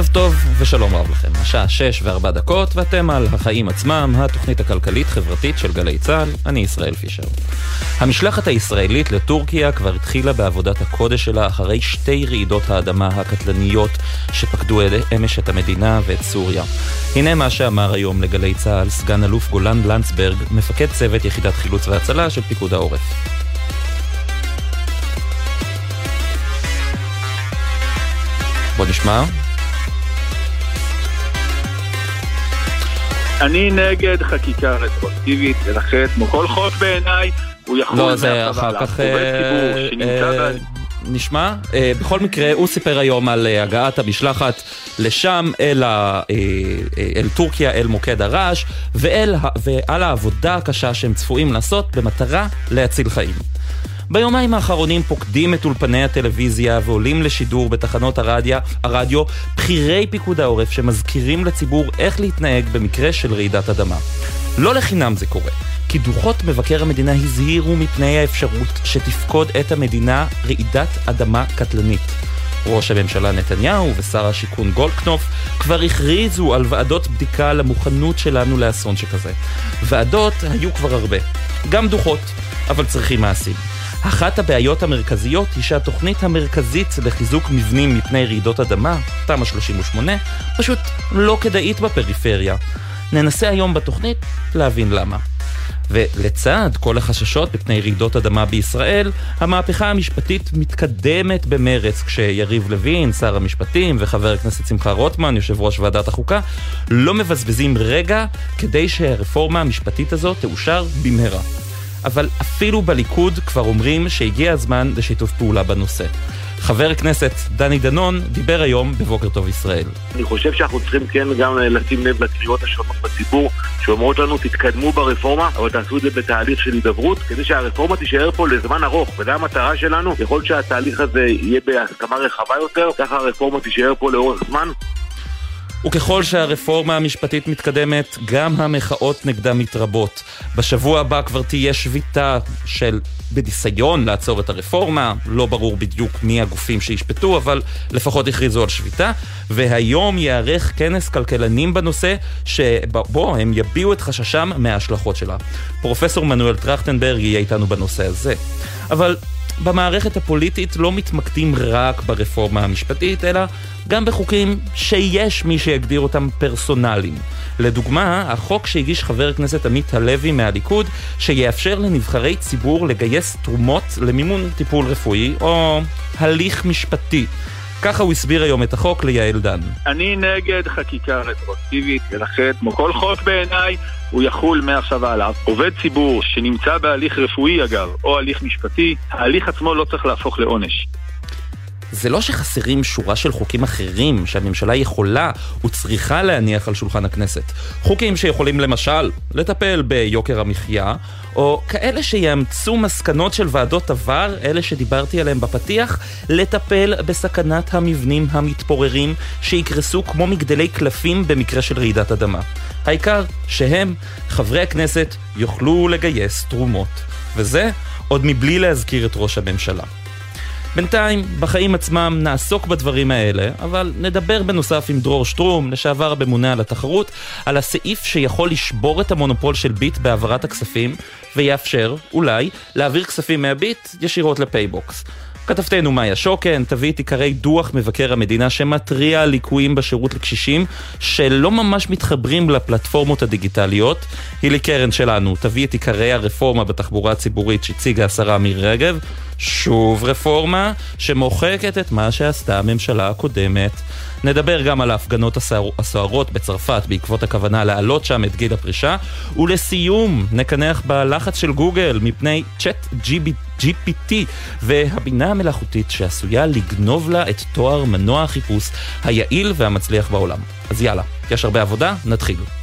ערב טוב ושלום רב לכם. השעה שש וארבע דקות ואתם על החיים עצמם, התוכנית הכלכלית-חברתית של גלי צה"ל, אני ישראל פישר. המשלחת הישראלית לטורקיה כבר התחילה בעבודת הקודש שלה אחרי שתי רעידות האדמה הקטלניות שפקדו אמש את המדינה ואת סוריה. הנה מה שאמר היום לגלי צה"ל סגן אלוף גולן לנצברג, מפקד צוות יחידת חילוץ והצלה של פיקוד העורף. בוא נשמע. אני נגד חקיקה רטרואקטיבית, ולכן כמו כל חוק בעיניי, הוא יכול... לא, זה אחר כך... אה, אה, נשמע. אה, בכל מקרה, הוא סיפר היום על הגעת המשלחת לשם, אל, ה, אל טורקיה, אל מוקד הרעש, ואל, ועל העבודה הקשה שהם צפויים לעשות במטרה להציל חיים. ביומיים האחרונים פוקדים את אולפני הטלוויזיה ועולים לשידור בתחנות הרדיו, הרדיו בכירי פיקוד העורף שמזכירים לציבור איך להתנהג במקרה של רעידת אדמה. לא לחינם זה קורה, כי דוחות מבקר המדינה הזהירו מפני האפשרות שתפקוד את המדינה רעידת אדמה קטלנית. ראש הממשלה נתניהו ושר השיכון גולדקנופ כבר הכריזו על ועדות בדיקה למוכנות שלנו לאסון שכזה. ועדות היו כבר הרבה, גם דוחות, אבל צריכים מעשים. אחת הבעיות המרכזיות היא שהתוכנית המרכזית לחיזוק מבנים מפני רעידות אדמה, תמ"א 38, פשוט לא כדאית בפריפריה. ננסה היום בתוכנית להבין למה. ולצד כל החששות מפני רעידות אדמה בישראל, המהפכה המשפטית מתקדמת במרץ כשיריב לוין, שר המשפטים, וחבר הכנסת שמחה רוטמן, יושב ראש ועדת החוקה, לא מבזבזים רגע כדי שהרפורמה המשפטית הזאת תאושר במהרה. אבל אפילו בליכוד כבר אומרים שהגיע הזמן לשיתוף פעולה בנושא. חבר הכנסת דני דנון דיבר היום בבוקר טוב ישראל. אני חושב שאנחנו צריכים כן גם לשים לב לקריאות השונות בציבור שאומרות לנו תתקדמו ברפורמה, אבל תעשו את זה בתהליך של הידברות כדי שהרפורמה תישאר פה לזמן ארוך, וזו המטרה שלנו. ככל שהתהליך הזה יהיה בהסכמה רחבה יותר, ככה הרפורמה תישאר פה לאורך זמן. וככל שהרפורמה המשפטית מתקדמת, גם המחאות נגדה מתרבות. בשבוע הבא כבר תהיה שביתה של... בניסיון לעצור את הרפורמה, לא ברור בדיוק מי הגופים שישפטו, אבל לפחות הכריזו על שביתה. והיום ייערך כנס כלכלנים בנושא, שבו הם יביעו את חששם מההשלכות שלה. פרופסור מנואל טרכטנברג יהיה איתנו בנושא הזה. אבל במערכת הפוליטית לא מתמקדים רק ברפורמה המשפטית, אלא גם בחוקים שיש מי שיגדיר אותם פרסונליים. לדוגמה, החוק שהגיש חבר הכנסת עמית הלוי מהליכוד, שיאפשר לנבחרי ציבור לגייס תרומות למימון טיפול רפואי או הליך משפטי. ככה הוא הסביר היום את החוק ליעל דן. אני נגד חקיקה רטרואקטיבית, ולכן, כמו כל חוק בעיניי, הוא יחול מעכשיו והלאה. עובד ציבור שנמצא בהליך רפואי אגב, או הליך משפטי, ההליך עצמו לא צריך להפוך לעונש. זה לא שחסרים שורה של חוקים אחרים שהממשלה יכולה וצריכה להניח על שולחן הכנסת. חוקים שיכולים למשל לטפל ביוקר המחיה, או כאלה שיאמצו מסקנות של ועדות עבר, אלה שדיברתי עליהם בפתיח, לטפל בסכנת המבנים המתפוררים שיקרסו כמו מגדלי קלפים במקרה של רעידת אדמה. העיקר שהם, חברי הכנסת, יוכלו לגייס תרומות. וזה עוד מבלי להזכיר את ראש הממשלה. בינתיים, בחיים עצמם נעסוק בדברים האלה, אבל נדבר בנוסף עם דרור שטרום, לשעבר הממונה על התחרות, על הסעיף שיכול לשבור את המונופול של ביט בהעברת הכספים, ויאפשר, אולי, להעביר כספים מהביט ישירות לפייבוקס. כתבתנו מאיה שוקן תביא את עיקרי דוח מבקר המדינה שמתריע על ליקויים בשירות לקשישים שלא ממש מתחברים לפלטפורמות הדיגיטליות. הילי קרן שלנו תביא את עיקרי הרפורמה בתחבורה הציבורית שהציגה השרה מירי רגב. שוב רפורמה שמוחקת את מה שעשתה הממשלה הקודמת. נדבר גם על ההפגנות הסוערות בצרפת בעקבות הכוונה להעלות שם את גיל הפרישה. ולסיום, נקנח בלחץ של גוגל מפני צ'אט GPT והבינה המלאכותית שעשויה לגנוב לה את תואר מנוע החיפוש היעיל והמצליח בעולם. אז יאללה, יש הרבה עבודה, נתחיל.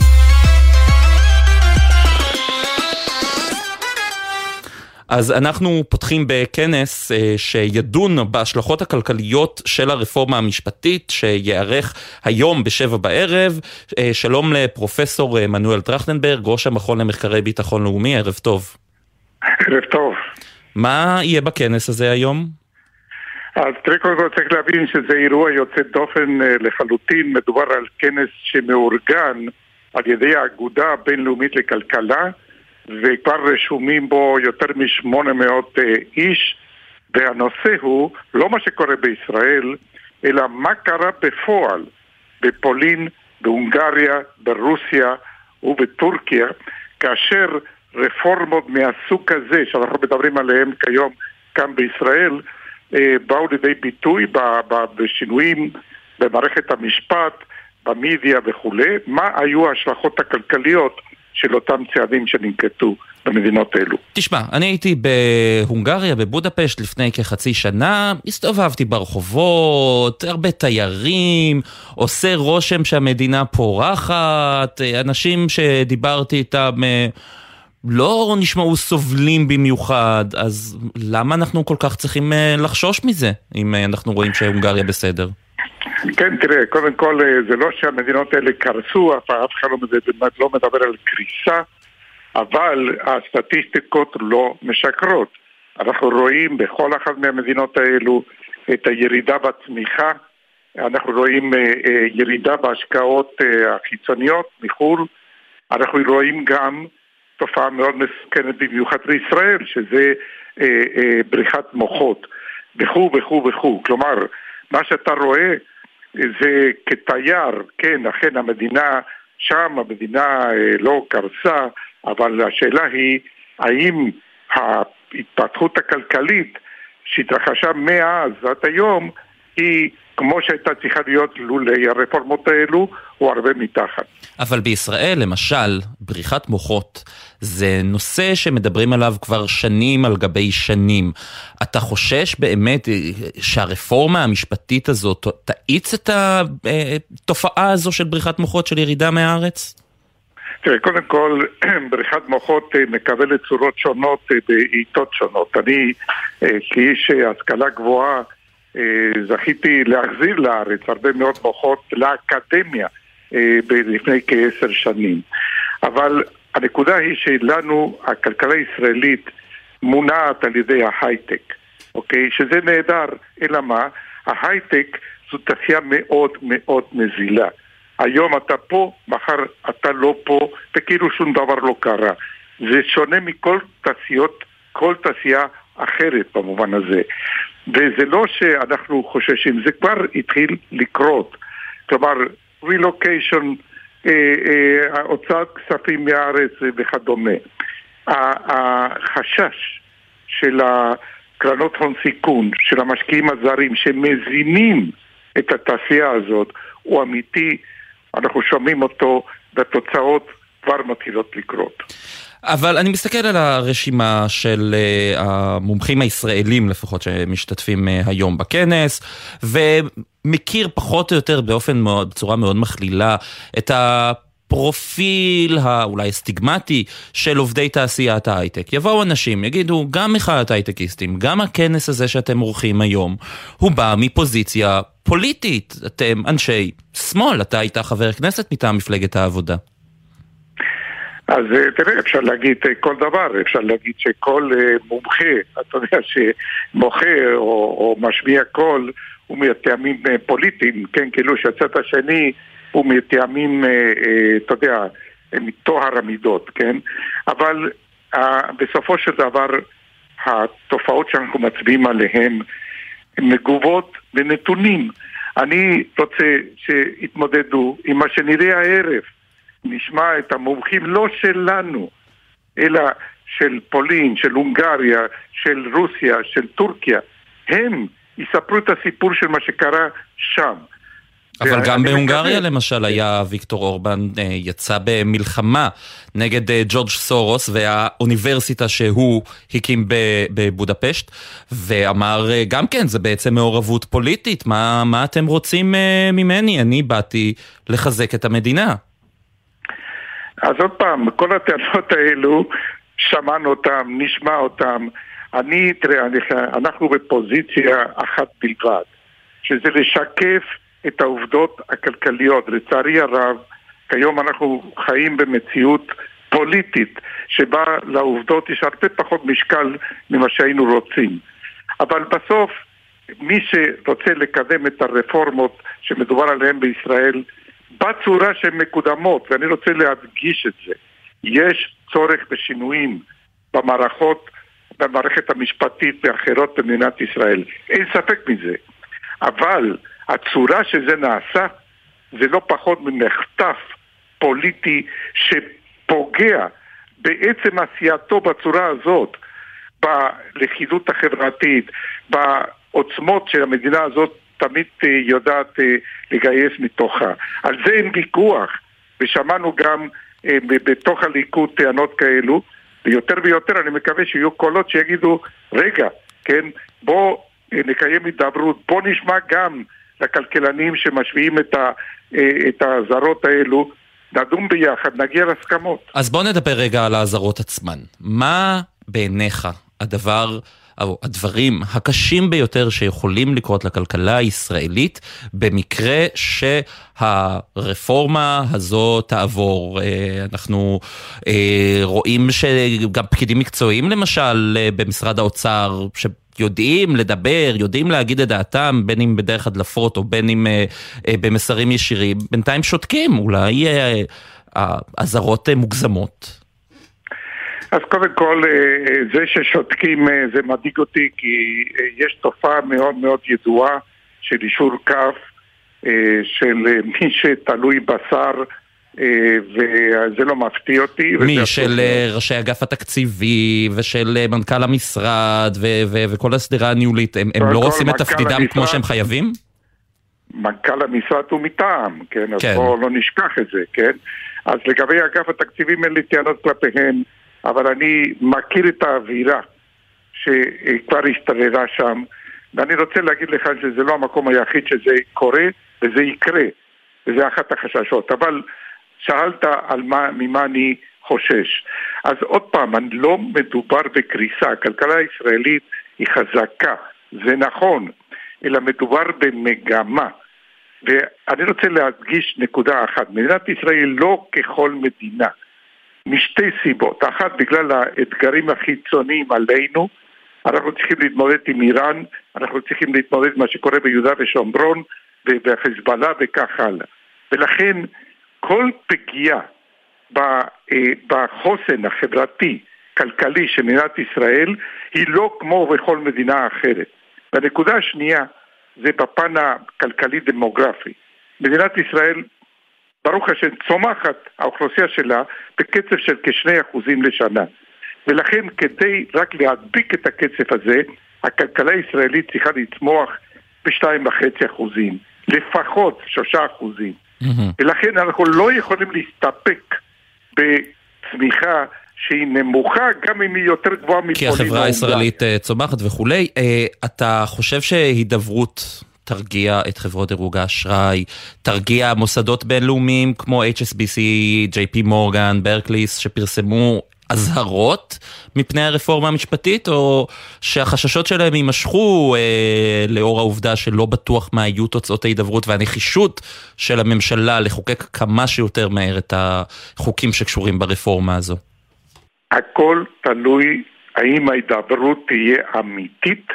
אז אנחנו פותחים בכנס אה, שידון בהשלכות הכלכליות של הרפורמה המשפטית שייערך היום בשבע בערב. אה, שלום לפרופסור אה, מנואל טרכטנברג, ראש המכון למחקרי ביטחון לאומי, ערב טוב. ערב טוב. מה יהיה בכנס הזה היום? אז תראה, קודם כל צריך להבין שזה אירוע יוצא דופן לחלוטין. מדובר על כנס שמאורגן על ידי האגודה הבינלאומית לכלכלה, וכבר רשומים בו יותר מ-800 אה, איש, והנושא הוא לא מה שקורה בישראל, אלא מה קרה בפועל בפולין, בהונגריה, ברוסיה ובטורקיה, כאשר רפורמות מהסוג הזה שאנחנו מדברים עליהן כיום כאן בישראל, אה, באו לידי ביטוי בשינויים במערכת המשפט, במדיה וכולי, מה היו ההשלכות הכלכליות של אותם צעדים שננקטו במדינות אלו. תשמע, אני הייתי בהונגריה, בבודפשט, לפני כחצי שנה, הסתובבתי ברחובות, הרבה תיירים, עושה רושם שהמדינה פורחת, אנשים שדיברתי איתם אה, לא נשמעו סובלים במיוחד, אז למה אנחנו כל כך צריכים אה, לחשוש מזה, אם אה, אנחנו רואים שהונגריה בסדר? כן, תראה, קודם כל זה לא שהמדינות האלה קרסו, אף אחד לא, לא מדבר על קריסה, אבל הסטטיסטיקות לא משקרות. אנחנו רואים בכל אחת מהמדינות האלו את הירידה בצמיחה, אנחנו רואים ירידה בהשקעות החיצוניות מחו"ל, אנחנו רואים גם תופעה מאוד מסוכנת במיוחד בישראל, שזה אה, אה, בריחת מוחות וכו' וכו' וכו'. כלומר, מה שאתה רואה זה כתייר, כן, אכן המדינה שם, המדינה אה, לא קרסה, אבל השאלה היא האם ההתפתחות הכלכלית שהתרחשה מאז עד היום היא כמו שהייתה צריכה להיות לולי הרפורמות האלו, או הרבה מתחת. אבל בישראל, למשל, בריחת מוחות זה נושא שמדברים עליו כבר שנים על גבי שנים. אתה חושש באמת שהרפורמה המשפטית הזאת תאיץ את התופעה הזו של בריחת מוחות, של ירידה מהארץ? תראה, קודם כל, בריחת מוחות אה, מקבלת צורות שונות אה, בעיתות שונות. אני, אה, כאיש השכלה גבוהה, זכיתי להחזיר לארץ הרבה מאוד מוחות לאקדמיה לפני כעשר שנים. אבל הנקודה היא שלנו, הכלכלה הישראלית מונעת על ידי ההייטק, אוקיי? שזה נהדר, אלא מה? ההייטק זו תעשייה מאוד מאוד נזילה. היום אתה פה, מחר אתה לא פה, וכאילו שום דבר לא קרה. זה שונה מכל תעשיות, כל תעשייה אחרת במובן הזה. וזה לא שאנחנו חוששים, זה כבר התחיל לקרות. כלומר, רילוקיישן, אה, אה, הוצאת כספים מהארץ וכדומה. החשש של הקרנות הון סיכון, של המשקיעים הזרים שמזינים את התעשייה הזאת, הוא אמיתי. אנחנו שומעים אותו והתוצאות כבר מתחילות לקרות. אבל אני מסתכל על הרשימה של uh, המומחים הישראלים לפחות שמשתתפים uh, היום בכנס, ומכיר פחות או יותר באופן מאוד, בצורה מאוד מכלילה את ה... פרופיל האולי סטיגמטי של עובדי תעשיית ההייטק. יבואו אנשים, יגידו, גם מחאת הייטקיסטים, גם הכנס הזה שאתם עורכים היום, הוא בא מפוזיציה פוליטית. אתם אנשי שמאל, אתה היית חבר כנסת מטעם מפלגת העבודה. אז אה, תראה, אפשר להגיד אה, כל דבר, אפשר להגיד שכל אה, מומחה, אתה יודע, שמוכר או, או משמיע קול, הוא מטעמים פוליטיים, כן, כאילו שהצד השני הוא מטעמים, אתה יודע, מטוהר המידות, כן? אבל בסופו של דבר, התופעות שאנחנו מצביעים עליהן הן מגובות בנתונים. אני רוצה שיתמודדו עם מה שנראה הערב. נשמע את המומחים לא שלנו, אלא של פולין, של הונגריה, של רוסיה, של טורקיה. הם יספרו את הסיפור של מה שקרה שם. אבל גם בהונגריה למשל היה ויקטור אורבן אה, יצא במלחמה נגד אה, ג'ורג' סורוס והאוניברסיטה שהוא הקים בבודפשט ואמר אה, גם כן זה בעצם מעורבות פוליטית מה, מה אתם רוצים ממני אני באתי לחזק את המדינה אז עוד פעם, כל הטענות האלו, שמענו אותן, נשמע אותן. אני, תראה, אנחנו בפוזיציה אחת בלבד, שזה לשקף את העובדות הכלכליות. לצערי הרב, כיום אנחנו חיים במציאות פוליטית, שבה לעובדות יש הרבה פחות משקל ממה שהיינו רוצים. אבל בסוף מי שרוצה לקדם את הרפורמות שמדובר עליהן בישראל בצורה שהן מקודמות, ואני רוצה להדגיש את זה, יש צורך בשינויים במערכות, במערכת המשפטית ואחרות במדינת ישראל. אין ספק מזה. אבל הצורה שזה נעשה זה לא פחות ממחטף פוליטי שפוגע בעצם עשייתו בצורה הזאת, בלכידות החברתית, בעוצמות שהמדינה הזאת תמיד אה, יודעת אה, לגייס מתוכה. על זה אין ויכוח, ושמענו גם אה, בתוך הליכוד טענות כאלו, ויותר ויותר אני מקווה שיהיו קולות שיגידו, רגע, כן, בוא נקיים הידברות, בוא נשמע גם לכלכלנים ה, את האזהרות האלו, נדון ביחד, נגיע להסכמות. אז בוא נדבר רגע על האזהרות עצמן. מה בעיניך הדבר... או הדברים הקשים ביותר שיכולים לקרות לכלכלה הישראלית במקרה שהרפורמה הזו תעבור. אה, אנחנו אה, רואים שגם פקידים מקצועיים למשל אה, במשרד האוצר, ש... יודעים לדבר, יודעים להגיד את דעתם, בין אם בדרך הדלפות או בין אם אה, אה, במסרים ישירים, בינתיים שותקים, אולי אה, אזהרות אה, אה, מוגזמות. אז קודם כל, אה, זה ששותקים אה, זה מדאיג אותי כי אה, יש תופעה מאוד מאוד ידועה של אישור כף של מי שתלוי בשר וזה לא מפתיע אותי. מי? של ראשי אגף התקציבי ושל מנכ"ל המשרד וכל הסדרה הניהולית, הם, הם לא עושים את תפקידם המשרד, כמו שהם חייבים? מנכ"ל המשרד הוא מטעם, כן? אז כן. בואו לא נשכח את זה, כן? אז לגבי אגף התקציבים אין לי טענות כלפיהם. אבל אני מכיר את האווירה שכבר השתררה שם, ואני רוצה להגיד לך שזה לא המקום היחיד שזה קורה, וזה יקרה, וזה אחת החששות. אבל שאלת על מה, ממה אני חושש. אז עוד פעם, לא מדובר בקריסה, הכלכלה הישראלית היא חזקה, זה נכון, אלא מדובר במגמה. ואני רוצה להדגיש נקודה אחת, מדינת ישראל לא ככל מדינה. משתי סיבות. אחת, בגלל האתגרים החיצוניים עלינו, אנחנו צריכים להתמודד עם איראן, אנחנו צריכים להתמודד עם מה שקורה ביהודה ושומרון ובחיזבאללה וכך הלאה. ולכן כל פגיעה אה, בחוסן החברתי, כלכלי של מדינת ישראל היא לא כמו בכל מדינה אחרת. והנקודה השנייה זה בפן הכלכלי-דמוגרפי. מדינת ישראל ברוך השם, צומחת האוכלוסייה שלה בקצב של כשני אחוזים לשנה. ולכן כדי רק להדביק את הקצב הזה, הכלכלה הישראלית צריכה לצמוח בשתיים וחצי אחוזים, לפחות שלושה אחוזים. Mm-hmm. ולכן אנחנו לא יכולים להסתפק בצמיחה שהיא נמוכה, גם אם היא יותר גבוהה מפולין. כי החברה הישראלית אה, צומחת וכולי. אה, אתה חושב שהידברות תרגיע את חברות דירוג האשראי, תרגיע מוסדות בינלאומיים כמו HSBC, JP מורגן, ברקליס, שפרסמו אזהרות מפני הרפורמה המשפטית, או שהחששות שלהם יימשכו אה, לאור העובדה שלא בטוח מה יהיו תוצאות ההידברות והנחישות של הממשלה לחוקק כמה שיותר מהר את החוקים שקשורים ברפורמה הזו? הכל תלוי האם ההידברות תהיה אמיתית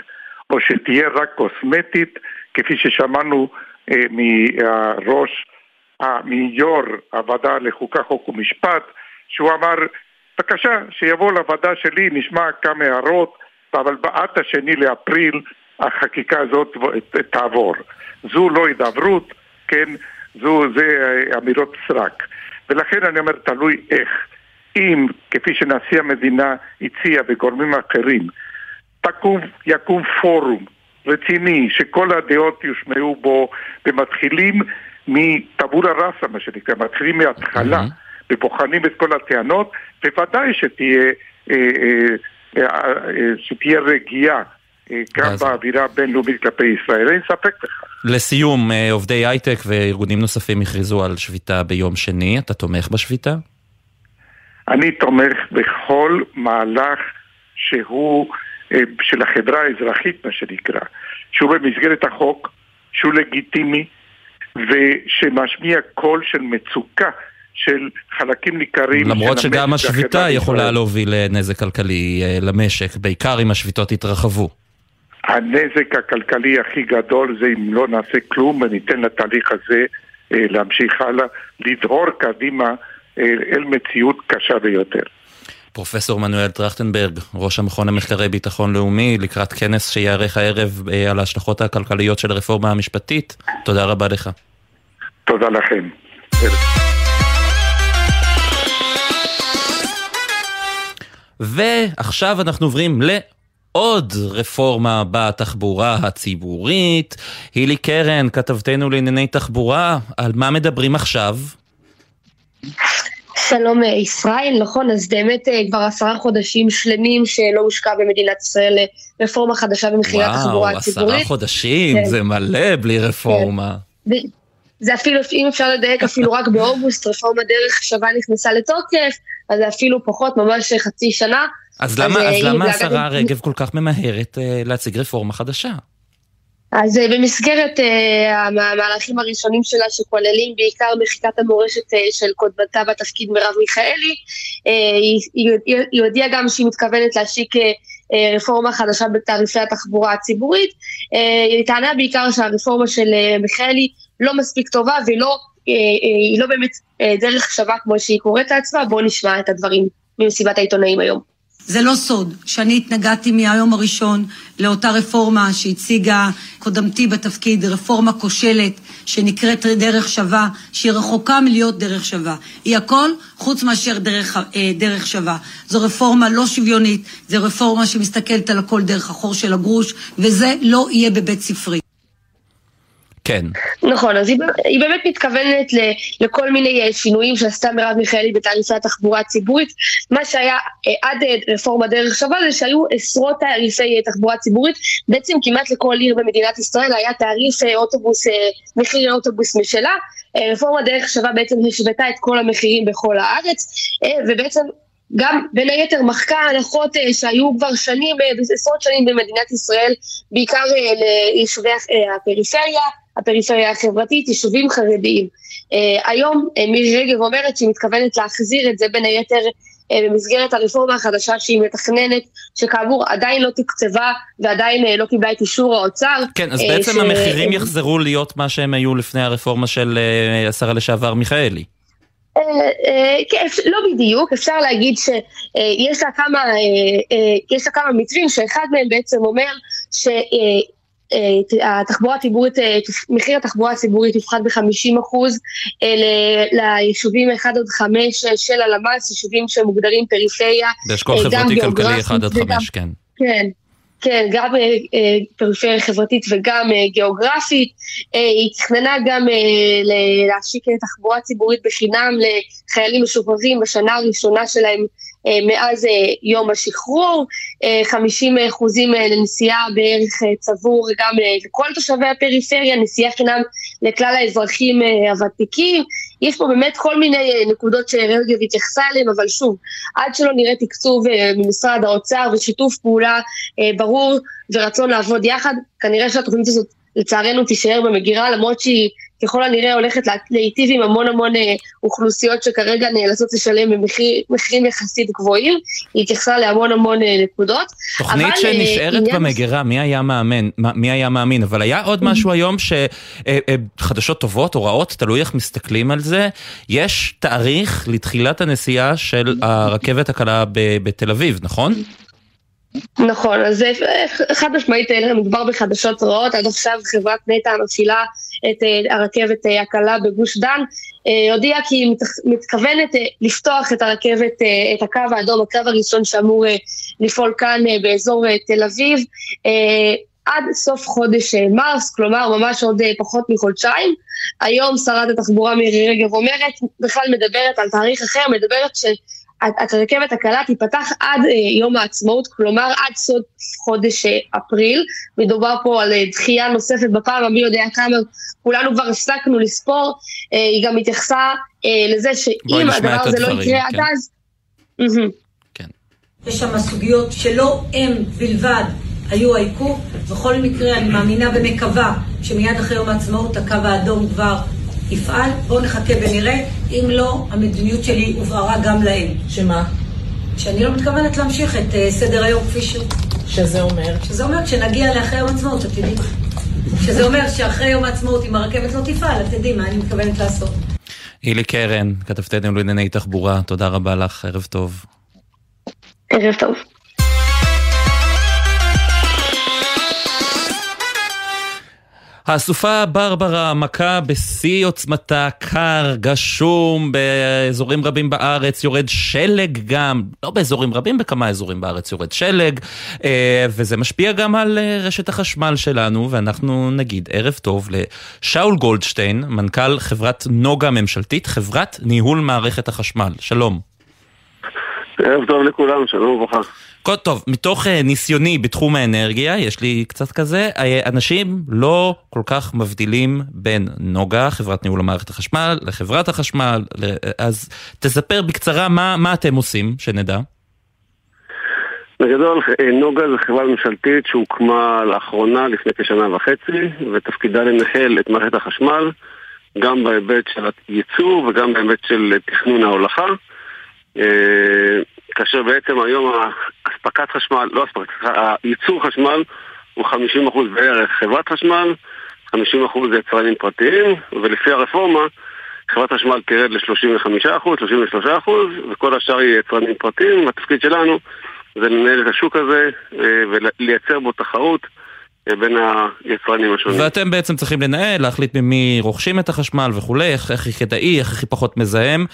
או שתהיה רק קוסמטית כפי ששמענו אה, מראש, אה, מיו"ר הוועדה לחוקה, חוק ומשפט, שהוא אמר, בבקשה, שיבוא לוועדה שלי, נשמע כמה הערות, אבל בעד השני לאפריל החקיקה הזאת תעבור. זו לא הידברות, כן, זו, זה אמירות סרק. ולכן אני אומר, תלוי איך. אם, כפי שנשיא המדינה הציע וגורמים אחרים, תקום, יקום פורום רציני, שכל הדעות יושמעו בו, ומתחילים מטבולה ראסה, מה שנקרא, מתחילים מההתחלה, mm-hmm. ובוחנים את כל הטענות, בוודאי שתהיה, אה, אה, אה, שתהיה רגיעה. גם אז... באווירה הבינלאומית כלפי ישראל, אין ספק בכך. לסיום, עובדי הייטק וארגונים נוספים הכריזו על שביתה ביום שני, אתה תומך בשביתה? אני תומך בכל מהלך שהוא של החברה האזרחית, מה שנקרא, שהוא במסגרת החוק, שהוא לגיטימי ושמשמיע קול של מצוקה של חלקים ניכרים למרות שגם השביתה יכולה להוביל לנזק כלכלי אה, למשק, בעיקר אם השביתות יתרחבו. הנזק הכלכלי הכי גדול זה אם לא נעשה כלום וניתן לתהליך הזה אה, להמשיך הלאה, לדהור קדימה אה, אל מציאות קשה ביותר. פרופסור מנואל טרכטנברג, ראש המכון למחקרי ביטחון לאומי, לקראת כנס שייערך הערב אה, על ההשלכות הכלכליות של הרפורמה המשפטית, תודה רבה לך. תודה לכם. ועכשיו אנחנו עוברים ל... עוד רפורמה בתחבורה הציבורית. הילי קרן, כתבתנו לענייני תחבורה, על מה מדברים עכשיו? שלום אה, ישראל, נכון, אז באמת אה, כבר עשרה חודשים שלמים שלא הושקע במדינת ישראל אה, רפורמה חדשה במחירי התחבורה הציבורית. וואו, עשרה חודשים, כן. זה מלא בלי רפורמה. כן. זה אפילו, אם אפשר לדייק, אפילו רק באוגוסט, רפורמה דרך שווה נכנסה לתוקף, אז זה אפילו פחות, ממש חצי שנה. אז למה, אז, אז למה השרה רגב כל כך ממהרת להציג רפורמה חדשה? אז אה, במסגרת uh, המהלכים הראשונים שלה שכוללים בעיקר מחיקת המורשת uh, של קודמתה בתפקיד מרב מיכאלי, היא, הודיעה גם שהיא מתכוונת להשיק רפורמה חדשה בתעריפי התחבורה הציבורית. היא טענה בעיקר שהרפורמה של מיכאלי לא מספיק טובה ולא, uh, uh, היא לא באמת דרך שווה כמו שהיא קוראת לעצמה, בואו נשמע את הדברים ממסיבת העיתונאים היום. זה לא סוד שאני התנגדתי מהיום הראשון לאותה רפורמה שהציגה קודמתי בתפקיד, רפורמה כושלת שנקראת דרך שווה, שהיא רחוקה מלהיות דרך שווה. היא הכל חוץ מאשר דרך, אה, דרך שווה. זו רפורמה לא שוויונית, זו רפורמה שמסתכלת על הכל דרך החור של הגרוש, וזה לא יהיה בבית ספרי. כן. נכון, אז היא, היא באמת מתכוונת ל, לכל מיני אה, שינויים שעשתה מרב מיכאלי בתעריפי התחבורה הציבורית. מה שהיה אה, עד אה, רפורמה דרך שווה זה שהיו עשרות תעריפי תחבורה ציבורית. בעצם כמעט לכל עיר במדינת ישראל היה תעריף אוטובוס, מחיר אוטובוס משלה. רפורמה דרך שווה בעצם השוותה את כל המחירים בכל הארץ, ובעצם גם בין היתר מחקה הנחות שהיו כבר שנים, עשרות שנים במדינת ישראל, בעיקר ליישובי הפריפריה, הפריפריה החברתית, יישובים חרדיים. Uh, היום uh, מירי רגב אומרת שהיא מתכוונת להחזיר את זה בין היתר uh, במסגרת הרפורמה החדשה שהיא מתכננת, שכאמור עדיין לא תקצבה ועדיין לא קיבלה את אישור האוצר. כן, אז בעצם ש... המחירים יחזרו להיות מה שהם היו לפני הרפורמה של השרה לשעבר מיכאלי. כן, לא בדיוק, אפשר להגיד שיש לה כמה, כמה מתווים, שאחד מהם בעצם אומר ש... אה, התחבורה הציבורית, אה, מחיר התחבורה הציבורית יופחת ב-50 אחוז אה, ליישובים 1 עד 5 של הלמ"ס, יישובים שמוגדרים פריפריה. באשכול חברתי-כלכלי 1 עד 5, כן. כן. כן, גם אה, פריפריה חברתית וגם אה, גיאוגרפית. אה, היא תכננה גם אה, להשיק תחבורה ציבורית בחינם לחיילים משוחררים בשנה הראשונה שלהם אה, מאז אה, יום השחרור, 50 אה, אחוזים לנסיעה בערך צבור גם לכל תושבי הפריפריה, נסיעה חינם לכלל האזרחים הוותיקים. יש פה באמת כל מיני נקודות שרגב התייחסה אליהן, אבל שוב, עד שלא נראה תקצוב ממשרד האוצר ושיתוף פעולה ברור ורצון לעבוד יחד, כנראה שהתוכנית הזאת לצערנו תישאר במגירה, למרות שהיא ככל הנראה הולכת להיטיב עם המון המון אה, אוכלוסיות שכרגע נאלצות לשלם במחירים יחסית גבוהים, היא התייחסה להמון המון אה, נקודות. תוכנית אבל, אה, שנשארת עניין... במגירה, מי היה מאמן, מי היה מאמין, אבל היה עוד משהו היום שחדשות טובות או רעות, תלוי איך מסתכלים על זה, יש תאריך לתחילת הנסיעה של הרכבת הקלה בתל אביב, נכון? נכון, אז חד משמעית מדובר בחדשות רעות, עד עכשיו חברת נטע מפעילה את אה, הרכבת אה, הקלה בגוש דן, אה, הודיעה כי היא מתכוונת לפתוח את הרכבת, את הקו האדום, הקו הראשון שאמור לפעול כאן באזור תל אביב. עד סוף חודש מרס, כלומר ממש עוד פחות מחודשיים. היום שרת התחבורה מירי רגב אומרת, בכלל מדברת על תאריך אחר, מדברת ש... הרכבת הקלה תיפתח עד אה, יום העצמאות, כלומר עד סוף חודש אה, אפריל. מדובר פה על אה, דחייה נוספת בפעם המי יודע כמה, כולנו כבר הפסקנו לספור. היא גם התייחסה לזה שאם הדבר הזה לא יקרה עד כן. אז... כן. יש שם סוגיות שלא הם בלבד היו העיכוב. בכל מקרה, אני מאמינה ומקווה שמיד אחרי יום העצמאות הקו האדום כבר יפעל, בואו נחכה ונראה. אם לא, המדיניות שלי הובהרה גם להם. שמה? שאני לא מתכוונת להמשיך את uh, סדר היום כפי שהוא. שזה אומר? שזה אומר כשנגיע לאחרי יום עצמאות, את תדעי. שזה אומר שאחרי יום העצמאות, אם הרכבת לא תפעל, את תדעי מה אני מתכוונת לעשות. הילי קרן, כתבתנו לענייני תחבורה, תודה רבה לך, ערב טוב. ערב טוב. הסופה ברברה מכה בשיא עוצמתה, קר, גשום, באזורים רבים בארץ יורד שלג גם, לא באזורים רבים, בכמה אזורים בארץ יורד שלג, אה, וזה משפיע גם על אה, רשת החשמל שלנו, ואנחנו נגיד ערב טוב לשאול גולדשטיין, מנכ"ל חברת נוגה ממשלתית, חברת ניהול מערכת החשמל. שלום. ערב טוב לכולם, שלום וברכה. טוב, מתוך uh, ניסיוני בתחום האנרגיה, יש לי קצת כזה, uh, אנשים לא כל כך מבדילים בין נוגה, חברת ניהול המערכת החשמל, לחברת החשמל, אז תספר בקצרה מה, מה אתם עושים, שנדע. בגדול, אה, נוגה זו חברה ממשלתית שהוקמה לאחרונה, לפני כשנה וחצי, ותפקידה לנהל את מערכת החשמל, גם בהיבט של הייצור וגם בהיבט של תכנון ההולכה. כאשר בעצם היום אספקת חשמל, לא אספקת, ייצור חשמל הוא 50% בערך חברת חשמל, 50% יצרנים פרטיים, ולפי הרפורמה חברת חשמל תרד ל-35%, 33%, וכל השאר יהיה יצרנים פרטיים, והתפקיד שלנו זה לנהל את השוק הזה אה, ולייצר בו תחרות. בין היצרנים השונים. ואתם בעצם צריכים לנהל, להחליט ממי רוכשים את החשמל וכולי, איך הכי כדאי, איך הכי פחות מזהם.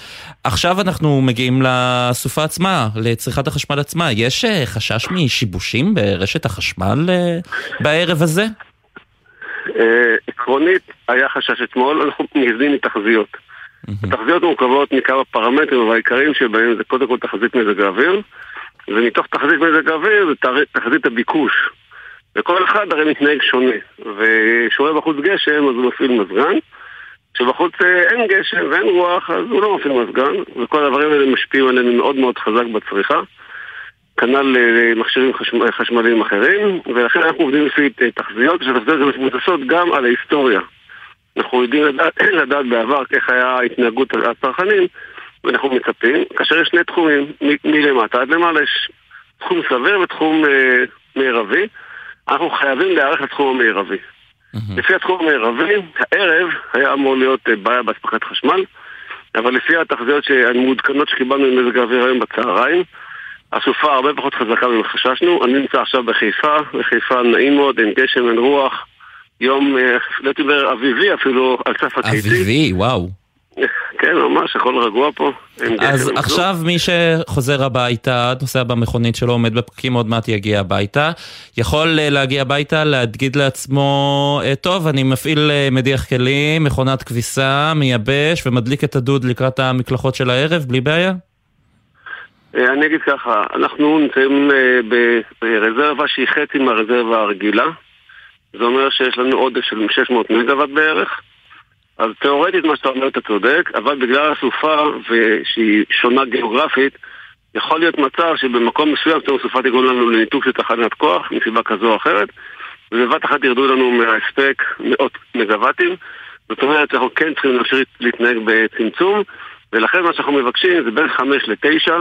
עכשיו אנחנו מגיעים לסופה עצמה, לצריכת החשמל עצמה. יש אה, חשש משיבושים ברשת החשמל אה, בערב הזה? אה, עקרונית, היה חשש אתמול, אנחנו מייסדים מתחזיות. התחזיות מורכבות מכמה פרמטרים, אבל העיקריים שבהם זה קודם כל תחזית מזג האוויר, ומתוך תחזית מזג האוויר זה תחזית הביקוש. וכל אחד הרי מתנהג שונה. וכשהוא בחוץ גשם, אז הוא מפעיל מזגן. כשבחוץ אה, אין גשם ואין רוח, אז הוא לא מפעיל מזגן. וכל הדברים האלה משפיעים עלינו מאוד מאוד חזק בצריכה. כנ"ל אה, מכשירים חשמל, חשמליים אחרים, ולכן אנחנו עובדים לפי אה, תחזיות, שהתחזיות האלה מבוססות גם על ההיסטוריה. אנחנו יודעים לדעת, לדעת בעבר איך היה התנהגות הצרכנים, ואנחנו מצפים, כאשר יש שני תחומים, מלמטה עד למעלה יש תחום סביר ותחום אה, מרבי. אנחנו חייבים להיערך לתחום המערבי. לפי התחום המערבי, הערב היה אמור להיות אה, בעיה באספקת חשמל, אבל לפי התחזיות המעודכנות שקיבלנו עם מזג האוויר היום בצהריים, הסופה הרבה פחות חזקה ממה חששנו. אני נמצא עכשיו בחיפה, בחיפה נעים מאוד, אין גשם, אין רוח. יום, אה, לא אומר אביבי אפילו, על סף הקיצי. אביבי, וואו. כן, ממש, הכל רגוע פה. אז עכשיו מי שחוזר הביתה, נוסע במכונית שלו, עומד בפקקים, עוד מעט יגיע הביתה, יכול אה, להגיע הביתה, להגיד לעצמו, אה, טוב, אני מפעיל אה, מדיח כלים, מכונת כביסה, מייבש ומדליק את הדוד לקראת המקלחות של הערב, בלי בעיה? אני אגיד ככה, אנחנו נמצאים ברזרבה שהיא חצי מהרזרבה הרגילה. זה אומר שיש לנו עודף של 600 מגוואט בערך. אז תאורטית מה שאתה אומר אתה צודק, אבל בגלל הסופה ושהיא שונה גיאוגרפית, יכול להיות מצב שבמקום מסוים פתאום הסופה תגרום לנו לניתוק של תחנת כוח, מסיבה כזו או אחרת, ובבת אחת ירדו לנו מההספק מאות מגוואטים. זאת אומרת שאנחנו כן צריכים להמשיך להתנהג בצמצום, ולכן מה שאנחנו מבקשים זה בין 5 ל-9,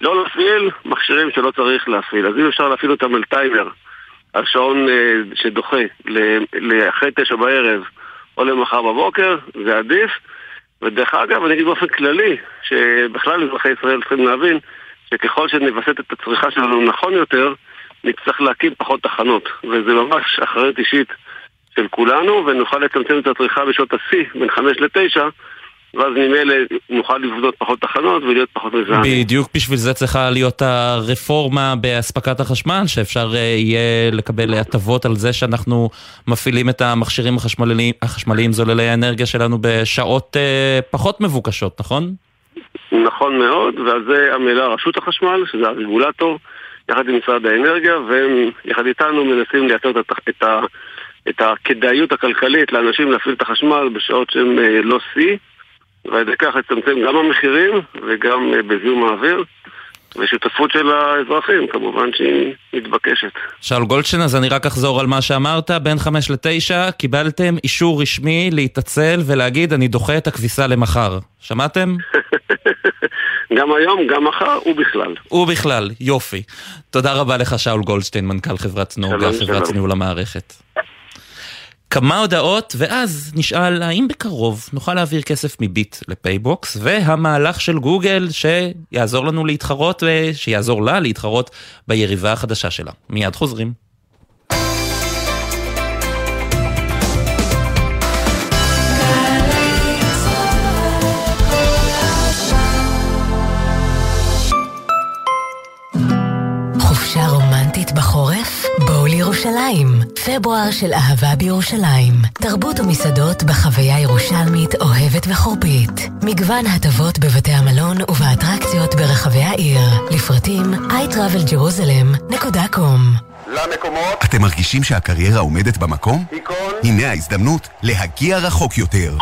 לא להפעיל מכשירים שלא צריך להפעיל. אז אם אפשר להפעיל אותם על טיימר, על שעון אה, שדוחה, לאחרי 9 בערב, או למחר בבוקר, זה עדיף. ודרך אגב, אני אגיד באופן כללי, שבכלל אזרחי ישראל צריכים להבין שככל שנווסת את הצריכה שלנו נכון יותר, נצטרך להקים פחות תחנות. וזה ממש אחריות אישית של כולנו, ונוכל לצמצם את הצריכה בשעות השיא, בין 5 ל-9, ואז ממילא נוכל לבנות פחות תחנות ולהיות פחות מזהמים. בדיוק בשביל זה צריכה להיות הרפורמה באספקת החשמל, שאפשר אה, יהיה לקבל הטבות על זה שאנחנו מפעילים את המכשירים החשמליים, החשמליים זוללי האנרגיה שלנו בשעות אה, פחות מבוקשות, נכון? נכון מאוד, ועל זה עמלה רשות החשמל, שזה הרגולטור, יחד עם משרד האנרגיה, והם יחד איתנו מנסים לייצר את, את, את הכדאיות הכלכלית לאנשים להפעיל את החשמל בשעות שהם אה, לא שיא. ועל ידי כך לצמצם גם המחירים וגם אה, בזיהום האוויר. ושותפות של האזרחים, כמובן שהיא מתבקשת. שאול גולדשטיין, אז אני רק אחזור על מה שאמרת, בין חמש לתשע קיבלתם אישור רשמי להתעצל ולהגיד אני דוחה את הכביסה למחר. שמעתם? גם היום, גם מחר, ובכלל. ובכלל, יופי. תודה רבה לך, שאול גולדשטיין, מנכ"ל חברת נוגה, חברת ניהול המערכת. כמה הודעות, ואז נשאל האם בקרוב נוכל להעביר כסף מביט לפייבוקס, והמהלך של גוגל שיעזור לנו להתחרות, שיעזור לה להתחרות ביריבה החדשה שלה. מיד חוזרים. ירושלים, פברואר של אהבה בירושלים. תרבות ומסעדות בחוויה ירושלמית אוהבת וחורפית. מגוון הטבות בבתי המלון ובאטרקציות ברחבי העיר. לפרטים iTravelJerusalem.com למקומות. אתם מרגישים שהקריירה עומדת במקום? הנה ההזדמנות להגיע רחוק יותר.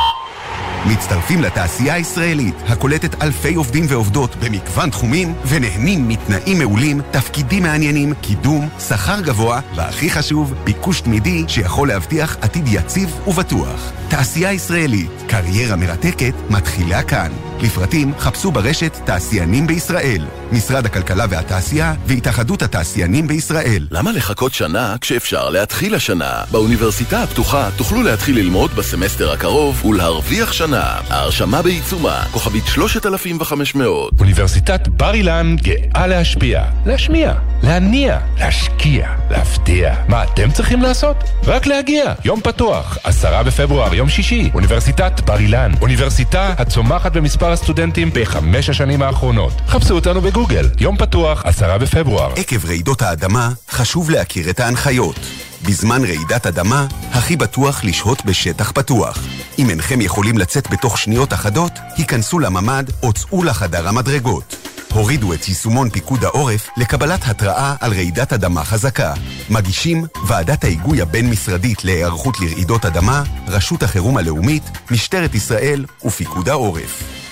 מצטרפים לתעשייה הישראלית, הקולטת אלפי עובדים ועובדות במגוון תחומים, ונהנים מתנאים מעולים, תפקידים מעניינים, קידום, שכר גבוה, והכי חשוב, ביקוש תמידי שיכול להבטיח עתיד יציב ובטוח. תעשייה ישראלית, קריירה מרתקת, מתחילה כאן. לפרטים חפשו ברשת תעשיינים בישראל, משרד הכלכלה והתעשייה והתאחדות התעשיינים בישראל. למה לחכות שנה כשאפשר להתחיל השנה? באוניברסיטה הפתוחה תוכלו להתחיל ללמוד בסמסטר הקרוב ולהרוויח שנה. ההרשמה בעיצומה, כוכבית 3500. אוניברסיטת בר אילן גאה להשפיע, להשמיע, להניע, להשקיע, להפתיע. מה אתם צריכים לעשות? רק להגיע. יום פתוח, עשרה בפברואר, יום שישי, אוניברסיטת בר אילן. אוניברסיטה הצומחת במספר הסטודנטים בחמש השנים האחרונות. חפשו אותנו בגוגל, יום פתוח, עשרה בפברואר. עקב רעידות האדמה, חשוב להכיר את ההנחיות. בזמן רעידת אדמה, הכי בטוח לשהות בשטח פתוח. אם אינכם יכולים לצאת בתוך שניות אחדות, היכנסו לממ"ד או צאו לחדר המדרגות. הורידו את יישומון פיקוד העורף לקבלת התראה על רעידת אדמה חזקה. מגישים ועדת ההיגוי הבין-משרדית להיערכות לרעידות אדמה, רשות החירום הלאומית, משטרת ישראל ופיקוד העורף.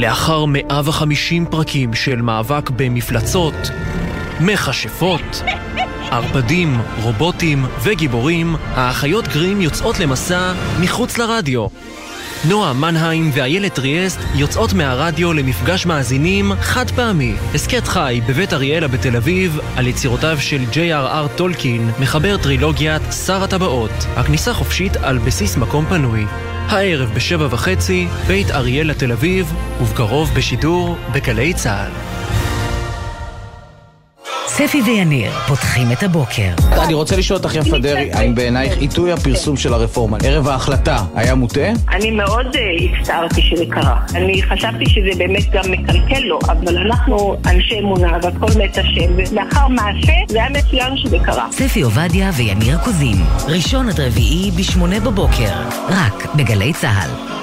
לאחר 150 פרקים של מאבק במפלצות, מכשפות, ערפדים, רובוטים וגיבורים, האחיות גרים יוצאות למסע מחוץ לרדיו. נועה מנהיים ואיילת טריאסט יוצאות מהרדיו למפגש מאזינים חד פעמי. הסכת חי בבית אריאלה בתל אביב על יצירותיו של J.R.R. טולקין, מחבר טרילוגיית שר הטבעות. הכניסה חופשית על בסיס מקום פנוי. הערב בשבע וחצי, בית אריאלה תל אביב, ובקרוב בשידור בגלי צה"ל. ספי ויניר פותחים את הבוקר. אני רוצה לשאול אותך, יפה דרעי, האם בעינייך עיתוי הפרסום של הרפורמה, ערב ההחלטה, היה מוטעה? אני מאוד אה, הצטערתי שזה קרה. אני חשבתי שזה באמת גם מקלקל לו, אבל אנחנו אנשי אמונה והכל מת השם, ולאחר מעשה זה היה מצוין שזה קרה. ספי עובדיה ויניר קוזין, ראשון עד רביעי בשמונה בבוקר, רק בגלי צה"ל.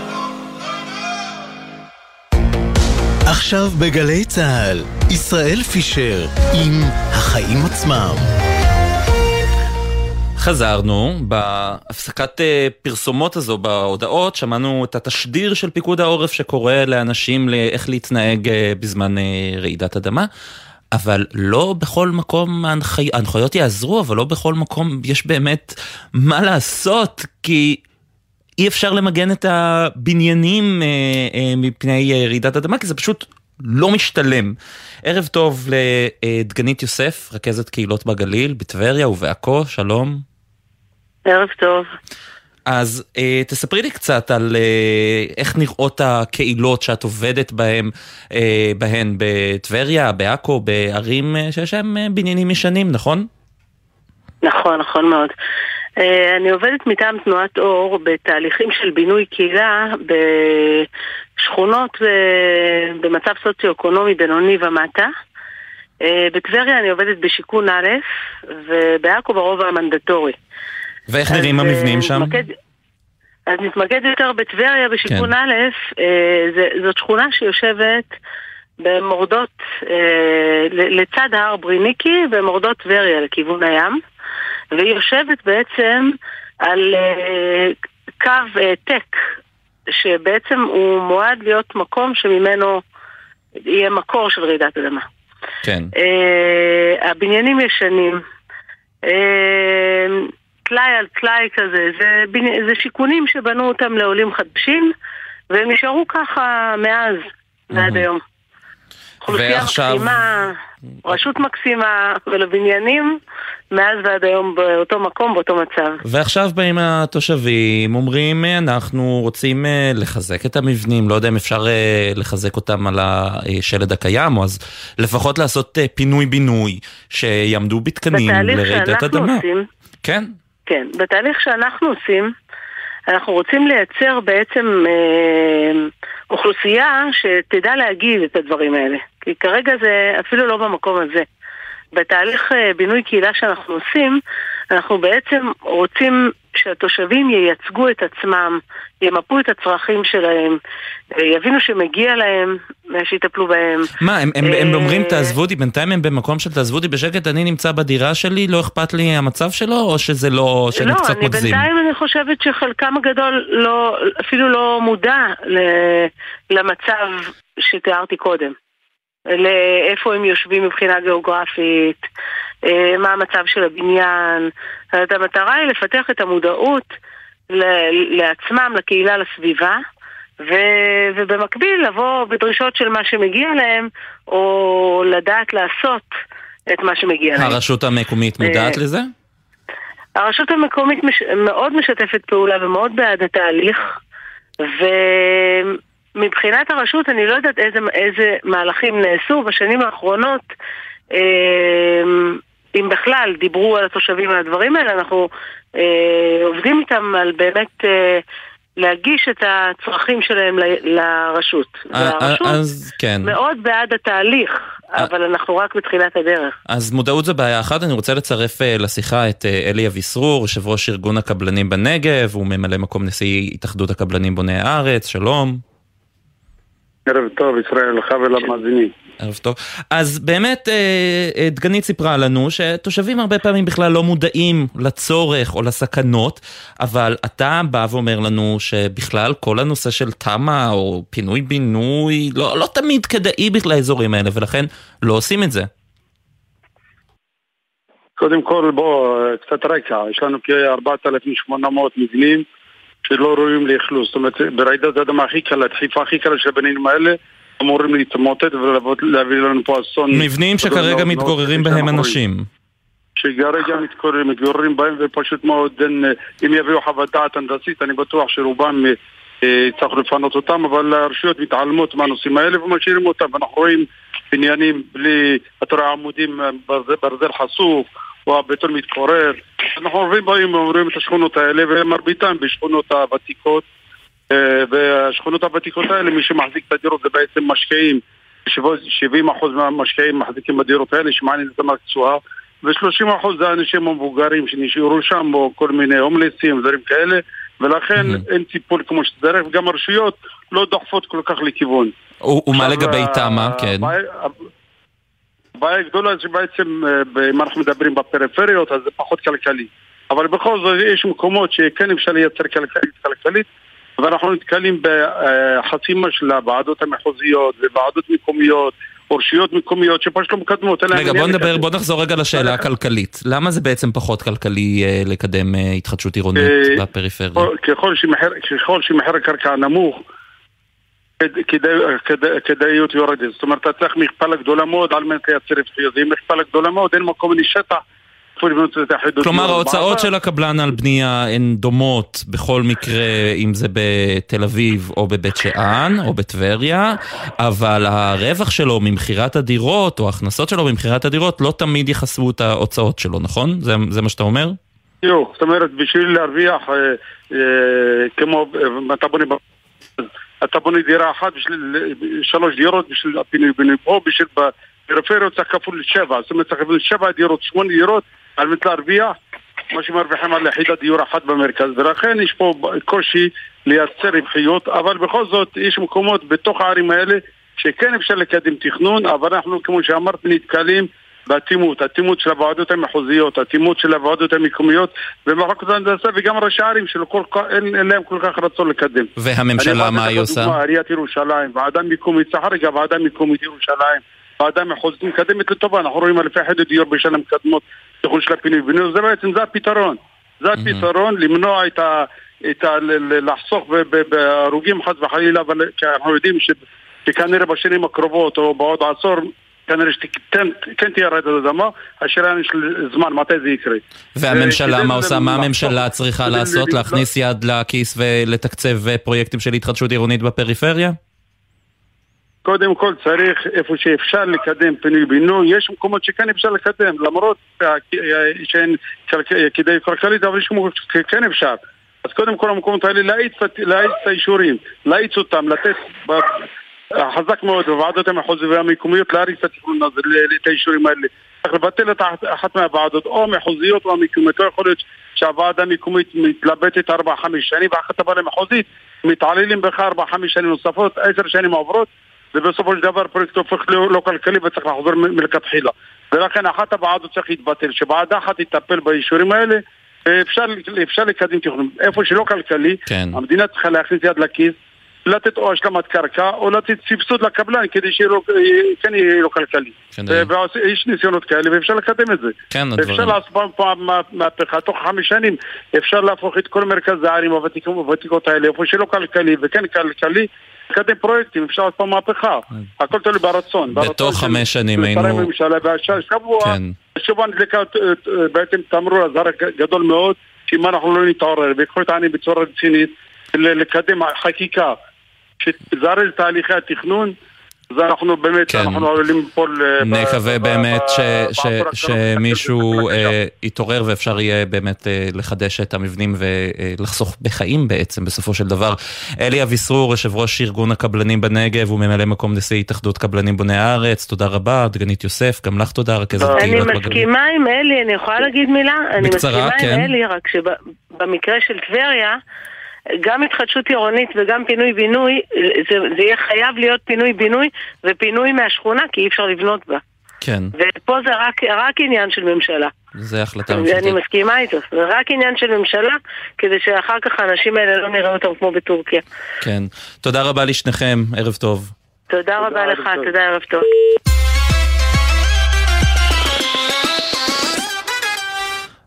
עכשיו בגלי צה"ל, ישראל פישר עם החיים עצמם. חזרנו, בהפסקת אה, פרסומות הזו, בהודעות, שמענו את התשדיר של פיקוד העורף שקורא לאנשים לאיך להתנהג אה, בזמן אה, רעידת אדמה. אבל לא בכל מקום ההנחי... ההנחיות יעזרו, אבל לא בכל מקום יש באמת מה לעשות, כי אי אפשר למגן את הבניינים אה, אה, מפני רעידת אדמה, כי זה פשוט לא משתלם. ערב טוב לדגנית יוסף, רכזת קהילות בגליל, בטבריה ובעכו, שלום. ערב טוב. אז אה, תספרי לי קצת על אה, איך נראות הקהילות שאת עובדת בהן, אה, בהן בטבריה, בעכו, בערים אה, שיש להם אה, בניינים ישנים, נכון? נכון, נכון מאוד. אה, אני עובדת מטעם תנועת אור בתהליכים של בינוי קהילה אה, במצב סוציו-אקונומי בינוני ומטה. אה, בטבריה אני עובדת בשיכון א', ובעכו ברובע המנדטורי. ואיך נראים המבנים שם? מתמקד, אז נתמקד יותר בטבריה בשיכון כן. א', זאת שכונה שיושבת במורדות, לצד ההר בריניקי, במורדות טבריה לכיוון הים. והיא יושבת בעצם על קו העתק, שבעצם הוא מועד להיות מקום שממנו יהיה מקור של רעידת אדמה. כן. Uh, הבניינים ישנים. Uh, טלאי על טלאי כזה, זה, זה שיכונים שבנו אותם לעולים חדשים, והם נשארו ככה מאז ועד היום. אוכלוסייה ועכשיו... מקסימה, רשות מקסימה, ולבניינים מאז ועד היום באותו מקום, באותו מצב. ועכשיו באים התושבים, אומרים אנחנו רוצים אה, לחזק את המבנים, לא יודע אם אפשר אה, לחזק אותם על השלד הקיים, או אז לפחות לעשות אה, פינוי-בינוי, שיעמדו בתקנים לרעידת אדמה. עושים, כן. כן, בתהליך שאנחנו עושים, אנחנו רוצים לייצר בעצם אה, אוכלוסייה שתדע להגיד את הדברים האלה. כי כרגע זה אפילו לא במקום הזה. בתהליך אה, בינוי קהילה שאנחנו עושים, אנחנו בעצם רוצים שהתושבים ייצגו את עצמם, ימפו את הצרכים שלהם, אה, יבינו שמגיע להם, שיטפלו בהם. מה, הם, הם, הם אומרים תעזבו אותי, בינתיים הם במקום של תעזבו אותי בשקט, אני נמצא בדירה שלי, לא אכפת לי המצב שלו, או שזה לא, שאני לא, קצת מגזים? לא, בינתיים אני חושבת שחלקם הגדול לא, אפילו לא מודע למצב שתיארתי קודם. לאיפה הם יושבים מבחינה גיאוגרפית, אה, מה המצב של הבניין. זאת המטרה היא לפתח את המודעות לעצמם, לקהילה, לסביבה, ו, ובמקביל לבוא בדרישות של מה שמגיע להם, או לדעת לעשות את מה שמגיע להם. הרשות המקומית מודעת אה, לזה? הרשות המקומית מש... מאוד משתפת פעולה ומאוד בעד התהליך, ו... מבחינת הרשות אני לא יודעת איזה, איזה מהלכים נעשו בשנים האחרונות, אה, אם בכלל דיברו על התושבים על הדברים האלה, אנחנו אה, עובדים איתם על באמת אה, להגיש את הצרכים שלהם ל, לרשות. והרשות אז כן. מאוד בעד התהליך. אבל אנחנו רק בתחילת הדרך. אז מודעות זה בעיה אחת, אני רוצה לצרף לשיחה את אלי אביסרור, יושב ראש ארגון הקבלנים בנגב, הוא ממלא מקום נשיא התאחדות הקבלנים בוני הארץ, שלום. ערב טוב, ישראל, לך ולמאזינים. ערב טוב. אז באמת, אה, אה, דגנית סיפרה לנו שתושבים הרבה פעמים בכלל לא מודעים לצורך או לסכנות, אבל אתה בא ואומר לנו שבכלל כל הנושא של תמ"א או פינוי-בינוי לא, לא תמיד כדאי בכלל האזורים האלה, ולכן לא עושים את זה. קודם כל, בוא, קצת רקע. יש לנו כ-4,800 מבנים. שלא ראויים לאכלוס. זאת אומרת, ברעידת האדמה הכי קלה, דחיפה הכי קלה של הבניינים האלה, אמורים להתמוטט ולהביא לנו פה אסון. מבנים שכרגע מתגוררים בהם אנשים. שכרגע מתגוררים, מתגוררים בהם ופשוט מאוד, אם יביאו חוות דעת הנדסית, אני בטוח שרובם אה, צריך לפנות אותם, אבל הרשויות מתעלמות מהנושאים האלה ומשאירים אותם. ואנחנו רואים בניינים בלי, אתה רואה עמודים, אה, ברזל חשוף. או הבטון מתפורר. אנחנו עוברים באים ואומרים את השכונות האלה, ומרביתם בשכונות הוותיקות. אה, והשכונות הוותיקות האלה, מי שמחזיק את הדירות זה בעצם משקיעים. 70% מהמשקיעים מחזיקים בדירות האלה, שמעניין את המקצוע. ו-30% זה האנשים המבוגרים שנשארו שם, או כל מיני הומלסים, דברים כאלה, ולכן אין טיפול כמו שצריך, וגם הרשויות לא דוחפות כל כך לכיוון. ומה לגבי תמ"א, כן? הבעיה הגדולה זה שבעצם, אה, אם אנחנו מדברים בפריפריות, אז זה פחות כלכלי. אבל בכל זאת יש מקומות שכן אפשר לייצר כלכלית כלכלית, ואנחנו נתקלים בחסימה של הוועדות המחוזיות וועדות מקומיות. או רשויות מקומיות שפשוט לא מקדמות. רגע, בוא נדבר, בוא נחזור רגע לשאלה הכלכלית. למה זה בעצם פחות כלכלי אה, לקדם אה, התחדשות עירונית בפריפריה? ככל שמחיר הקרקע נמוך, כדאיות יורדת. זאת אומרת, אתה צריך מכפלה גדולה מאוד על מנת לייצר רווחיות. אם מכפלה גדולה מאוד, אין מקום לשטח. כלומר ההוצאות של הקבלן על בנייה הן דומות בכל מקרה אם זה בתל אביב או בבית שאן או בטבריה אבל הרווח שלו ממכירת הדירות או ההכנסות שלו ממכירת הדירות לא תמיד יחסו את ההוצאות שלו, נכון? זה, זה מה שאתה אומר? בדיוק, זאת אומרת בשביל להרוויח אה, אה, כמו אה, אתה בונה אתה בונה דירה אחת בשביל שלוש דירות בשביל הפינוי בינוי פה, בשביל בפריפריות צריך כפול שבע, זאת אומרת צריך כפול שבע דירות, שמונה דירות על מנת להרוויח מה שמרוויחים על יחידת דיור אחת במרכז. ולכן יש פה קושי לייצר רווחיות אבל בכל זאת יש מקומות בתוך הערים האלה שכן אפשר לקדם תכנון אבל אנחנו כמו שאמרתי נתקלים באטימות, אטימות של הוועדות המחוזיות, אטימות של הוועדות המקומיות ומחלקות ההנדסה וגם ראשי ערים שאין להם כל כך רצון לקדם. והממשלה מה היא עושה? עיריית ירושלים, ועדה מקומית, סליחה רגע, ועדה מקומית ירושלים, ועדה מחוזית מקדמת לטובה, אנחנו רואים אלפי יחידות דיור בשנה מקדמות תכנון של הפינוי ובינוי, זה בעצם, זה הפתרון. זה הפתרון, למנוע את, ה, את ה, לחסוך בהרוגים חס וחלילה, אבל אנחנו יודעים שכנראה בשנים הקרובות או בעוד עשור כנראה שכן תהיה רעידת אדמה, השאלה היא של זמן, מתי זה יקרה. והממשלה, מה עושה? מה הממשלה צריכה לעשות? להכניס יד לכיס ולתקצב פרויקטים של התחדשות עירונית בפריפריה? קודם כל צריך איפה שאפשר לקדם פינוי-בינוי, יש מקומות שכן אפשר לקדם, למרות שאין כדאיות כלכלית, אבל יש מקומות שכן אפשר. אז קודם כל המקומות האלה להאיץ את האישורים, להאיץ אותם, לתת חזק מאוד בוועדות המחוזיות והמקומיות התכנון הזה, את האישורים האלה. צריך לבטל את אחת מהוועדות, או מחוזיות או המקומיות. לא יכול להיות שהוועדה המקומית מתלבטת 4-5 שנים ואחת הוועדה המחוזית מתעללים בך 4-5 שנים נוספות, 10 שנים עוברות ובסופו של דבר הפרויקט הופך לא, לא כלכלי וצריך לחזור מלכתחילה. ולכן אחת הוועדות צריך להתבטל, שוועדה אחת תטפל באישורים האלה ואפשר אפשר לקדם תכנון. איפה שלא כלכלי, כן. המדינה צריכה להכניס יד לכיס לתת או השלמת קרקע או לתת סבסוד לקבלן כדי שכן יהיה לו כלכלי. כן, ויש ניסיונות כאלה ואפשר לקדם את זה. כן, הדברים. אפשר לעשות פעם מהפכה, תוך חמש שנים אפשר להפוך את כל מרכז הערים הוותיקות האלה, איפה שלא כלכלי וכן כלכלי, לקדם פרויקטים, אפשר לעשות פה מהפכה. כן. הכל תלוי ברצון. בתוך חמש שנים היינו... כן. השבוע נדלקה בעצם תמרור אזהרה גדול מאוד, שאם אנחנו לא נתעורר ויקחו את העניין בצורה רצינית, לקדם חקיקה שתזרז תהליכי התכנון אז אנחנו באמת, כן. אנחנו עלולים ליפול... אה, נקווה באמת ש, ש, שמישהו אה, יתעורר ואפשר יהיה באמת אה, לחדש את המבנים ולחסוך בחיים בעצם בסופו של דבר. אלי אביסרור, יושב ראש ארגון הקבלנים בנגב וממלא מקום נשיא התאחדות קבלנים בוני הארץ, תודה רבה, דגנית יוסף, גם לך תודה, רכזת קהילות בגליל. אני מסכימה עם אלי, אני יכולה להגיד מילה? בקצרה, אני מסכימה כן. עם אלי, רק שבמקרה של טבריה... גם התחדשות עירונית וגם פינוי-בינוי, זה, זה יהיה חייב להיות פינוי-בינוי ופינוי מהשכונה, כי אי אפשר לבנות בה. כן. ופה זה רק, רק עניין של ממשלה. זה החלטה ממשלתית. אני מסכימה איתו, זה רק עניין של ממשלה, כדי שאחר כך האנשים האלה לא נראה אותם כמו בטורקיה. כן. תודה רבה לשניכם, ערב טוב. תודה, תודה רבה לך, תודה, ערב טוב.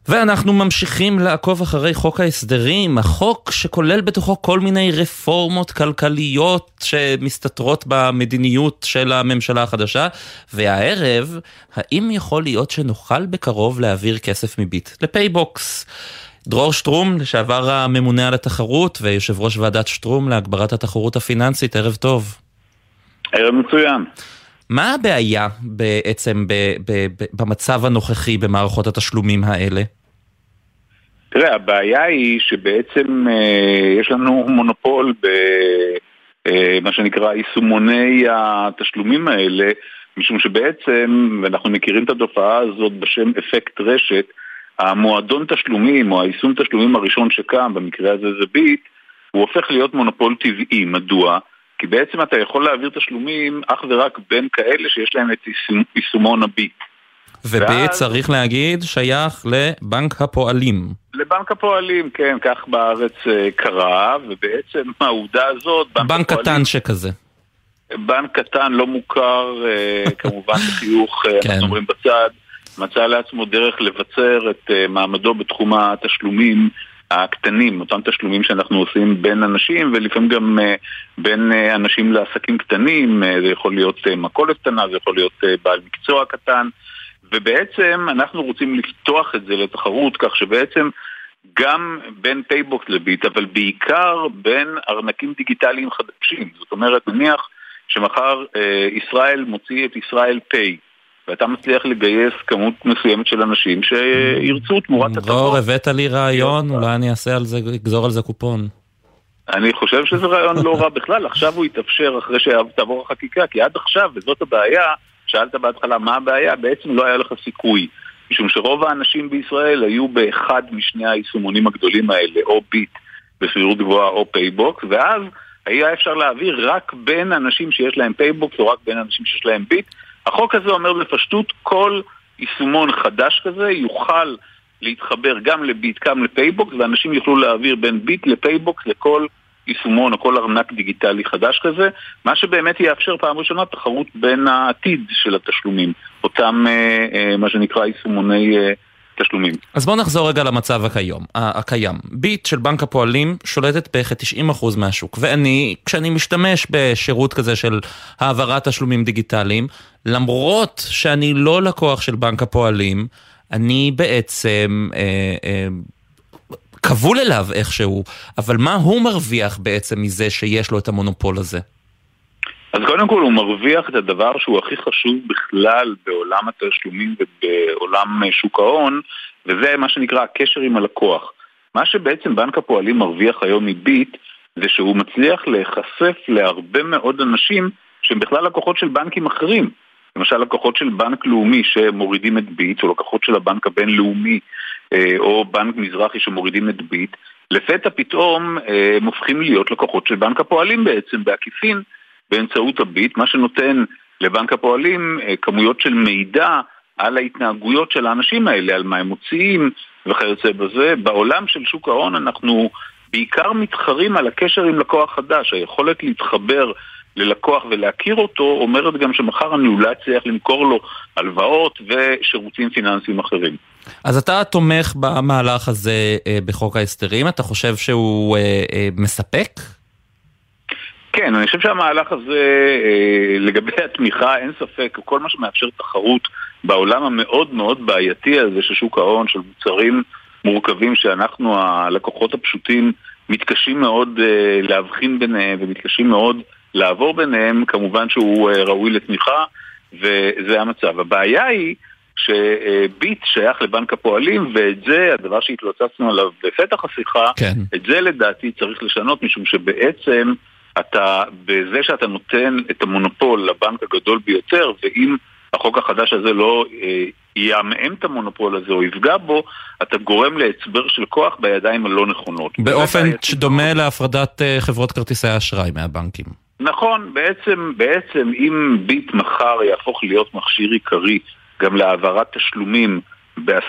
ואנחנו ממשיכים לעקוב אחרי חוק ההסדרים, החוק שכולל בתוכו כל מיני רפורמות כלכליות שמסתתרות במדיניות של הממשלה החדשה, והערב, האם יכול להיות שנוכל בקרוב להעביר כסף מביט לפייבוקס? דרור שטרום, לשעבר הממונה על התחרות ויושב ראש ועדת שטרום להגברת התחרות הפיננסית, ערב טוב. ערב מצוין. מה הבעיה בעצם במצב הנוכחי במערכות התשלומים האלה? תראה, הבעיה היא שבעצם אה, יש לנו מונופול במה אה, שנקרא יישומוני התשלומים האלה, משום שבעצם, ואנחנו מכירים את התופעה הזאת בשם אפקט רשת, המועדון תשלומים או היישום תשלומים הראשון שקם, במקרה הזה זה ביט, הוא הופך להיות מונופול טבעי. מדוע? כי בעצם אתה יכול להעביר תשלומים אך ורק בין כאלה שיש להם את יישומון הביט. וביט, צריך להגיד, שייך לבנק הפועלים. לבנק הפועלים, כן, כך בארץ אה, קרה, ובעצם העובדה הזאת... בנק, בנק הפועלים, קטן שכזה. בנק קטן, לא מוכר, אה, כמובן בחיוך, אה, כן. אנחנו אומרים בצד, מצא לעצמו דרך לבצר את מעמדו בתחום התשלומים הקטנים, אותם תשלומים שאנחנו עושים בין אנשים ולפעמים גם בין אנשים לעסקים קטנים, זה יכול להיות מכולת קטנה, זה יכול להיות בעל מקצוע קטן. ובעצם אנחנו רוצים לפתוח את זה לתחרות כך שבעצם גם בין פייבוקס לביט, אבל בעיקר בין ארנקים דיגיטליים חדשים. זאת אומרת, נניח שמחר אה, ישראל מוציא את ישראל Pay, ואתה מצליח לגייס כמות מסוימת של אנשים שירצו תמורת הטבות. דרור, הבאת לי רעיון, אולי אני אעשה על זה, אגזור על זה קופון. אני חושב שזה רעיון לא רע בכלל, עכשיו הוא יתאפשר אחרי שתעבור החקיקה, כי עד עכשיו, וזאת הבעיה, שאלת בהתחלה מה הבעיה, בעצם לא היה לך סיכוי. משום שרוב האנשים בישראל היו באחד משני היישומונים הגדולים האלה, או ביט בסבירות גבוהה או פייבוקס, ואז היה אפשר להעביר רק בין אנשים שיש להם פייבוקס או רק בין אנשים שיש להם ביט. החוק הזה אומר בפשטות, כל יישומון חדש כזה יוכל להתחבר גם לביט, גם לפייבוקס, ואנשים יוכלו להעביר בין ביט לפייבוקס לכל יישומון או כל ארנק דיגיטלי חדש כזה, מה שבאמת יאפשר פעם ראשונה תחרות בין העתיד של התשלומים, אותם אה, אה, מה שנקרא יישומוני אה, תשלומים. אז בואו נחזור רגע למצב הקיים. הקיים. ביט של בנק הפועלים שולטת בכ-90% מהשוק, ואני, כשאני משתמש בשירות כזה של העברת תשלומים דיגיטליים, למרות שאני לא לקוח של בנק הפועלים, אני בעצם... אה, אה, כבול אליו איכשהו, אבל מה הוא מרוויח בעצם מזה שיש לו את המונופול הזה? אז קודם כל הוא מרוויח את הדבר שהוא הכי חשוב בכלל בעולם התשלומים ובעולם שוק ההון, וזה מה שנקרא הקשר עם הלקוח. מה שבעצם בנק הפועלים מרוויח היום מביט, זה שהוא מצליח להיחשף להרבה מאוד אנשים שהם בכלל לקוחות של בנקים אחרים. למשל לקוחות של בנק לאומי שמורידים את ביט, או לקוחות של הבנק הבינלאומי, אה, או בנק מזרחי שמורידים את ביט, לפתע פתאום אה, הם הופכים להיות לקוחות של בנק הפועלים בעצם, בעקיפין, באמצעות הביט, מה שנותן לבנק הפועלים אה, כמויות של מידע על ההתנהגויות של האנשים האלה, על מה הם מוציאים וכיוצא בזה. בעולם של שוק ההון אנחנו בעיקר מתחרים על הקשר עם לקוח חדש, היכולת להתחבר ללקוח ולהכיר אותו אומרת גם שמחר אני אולי אצליח למכור לו הלוואות ושירותים פיננסיים אחרים. אז אתה תומך במהלך הזה אה, בחוק ההסדרים, אתה חושב שהוא אה, מספק? כן, אני חושב שהמהלך הזה, אה, לגבי התמיכה, אין ספק, כל מה שמאפשר תחרות בעולם המאוד מאוד בעייתי הזה של שוק ההון, של מוצרים מורכבים שאנחנו, הלקוחות הפשוטים, מתקשים מאוד אה, להבחין ביניהם ומתקשים מאוד לעבור ביניהם, כמובן שהוא אה, ראוי לתמיכה, וזה המצב. הבעיה היא שביט שייך לבנק הפועלים, ואת זה, הדבר שהתלוצצנו עליו בפתח השיחה, כן. את זה לדעתי צריך לשנות, משום שבעצם אתה, בזה שאתה נותן את המונופול לבנק הגדול ביותר, ואם החוק החדש הזה לא אה, יעמעם את המונופול הזה או יפגע בו, אתה גורם להצבר של כוח בידיים הלא נכונות. באופן שדומה להפרדת אה, חברות כרטיסי האשראי מהבנקים. נכון, בעצם, בעצם אם ביט מחר יהפוך להיות מכשיר עיקרי גם להעברת תשלומים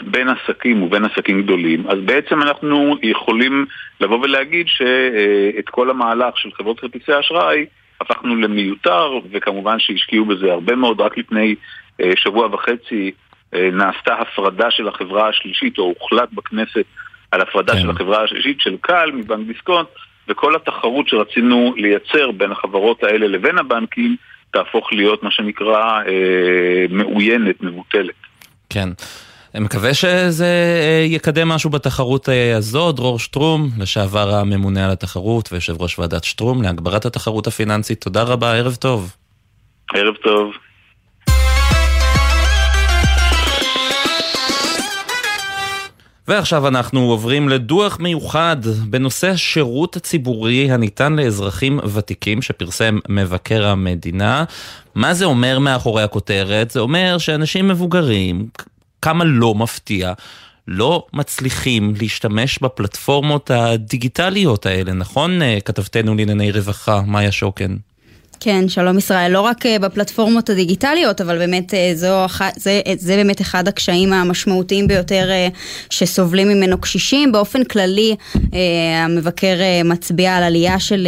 בין עסקים ובין עסקים גדולים, אז בעצם אנחנו יכולים לבוא ולהגיד שאת כל המהלך של חברות כרטיסי האשראי הפכנו למיותר, וכמובן שהשקיעו בזה הרבה מאוד. רק לפני אה, שבוע וחצי אה, נעשתה הפרדה של החברה השלישית, או הוחלט בכנסת על הפרדה כן. של החברה השלישית של קל מבנק דיסקונט, וכל התחרות שרצינו לייצר בין החברות האלה לבין הבנקים תהפוך להיות מה שנקרא אה, מאוינת, מבוטלת. כן. אני מקווה שזה אה, יקדם משהו בתחרות אה, הזו. דרור שטרום, לשעבר הממונה על התחרות ויושב ראש ועדת שטרום להגברת התחרות הפיננסית. תודה רבה, ערב טוב. ערב טוב. ועכשיו אנחנו עוברים לדוח מיוחד בנושא השירות הציבורי הניתן לאזרחים ותיקים שפרסם מבקר המדינה. מה זה אומר מאחורי הכותרת? זה אומר שאנשים מבוגרים, כמה לא מפתיע, לא מצליחים להשתמש בפלטפורמות הדיגיטליות האלה, נכון? אה, כתבתנו לענייני רווחה, מאיה שוקן. כן, שלום ישראל. לא רק אה, בפלטפורמות הדיגיטליות, אבל באמת אה, זו, זה, אה, זה באמת אחד הקשיים המשמעותיים ביותר שסובלים ממנו קשישים. באופן כללי, המבקר מצביע על עלייה של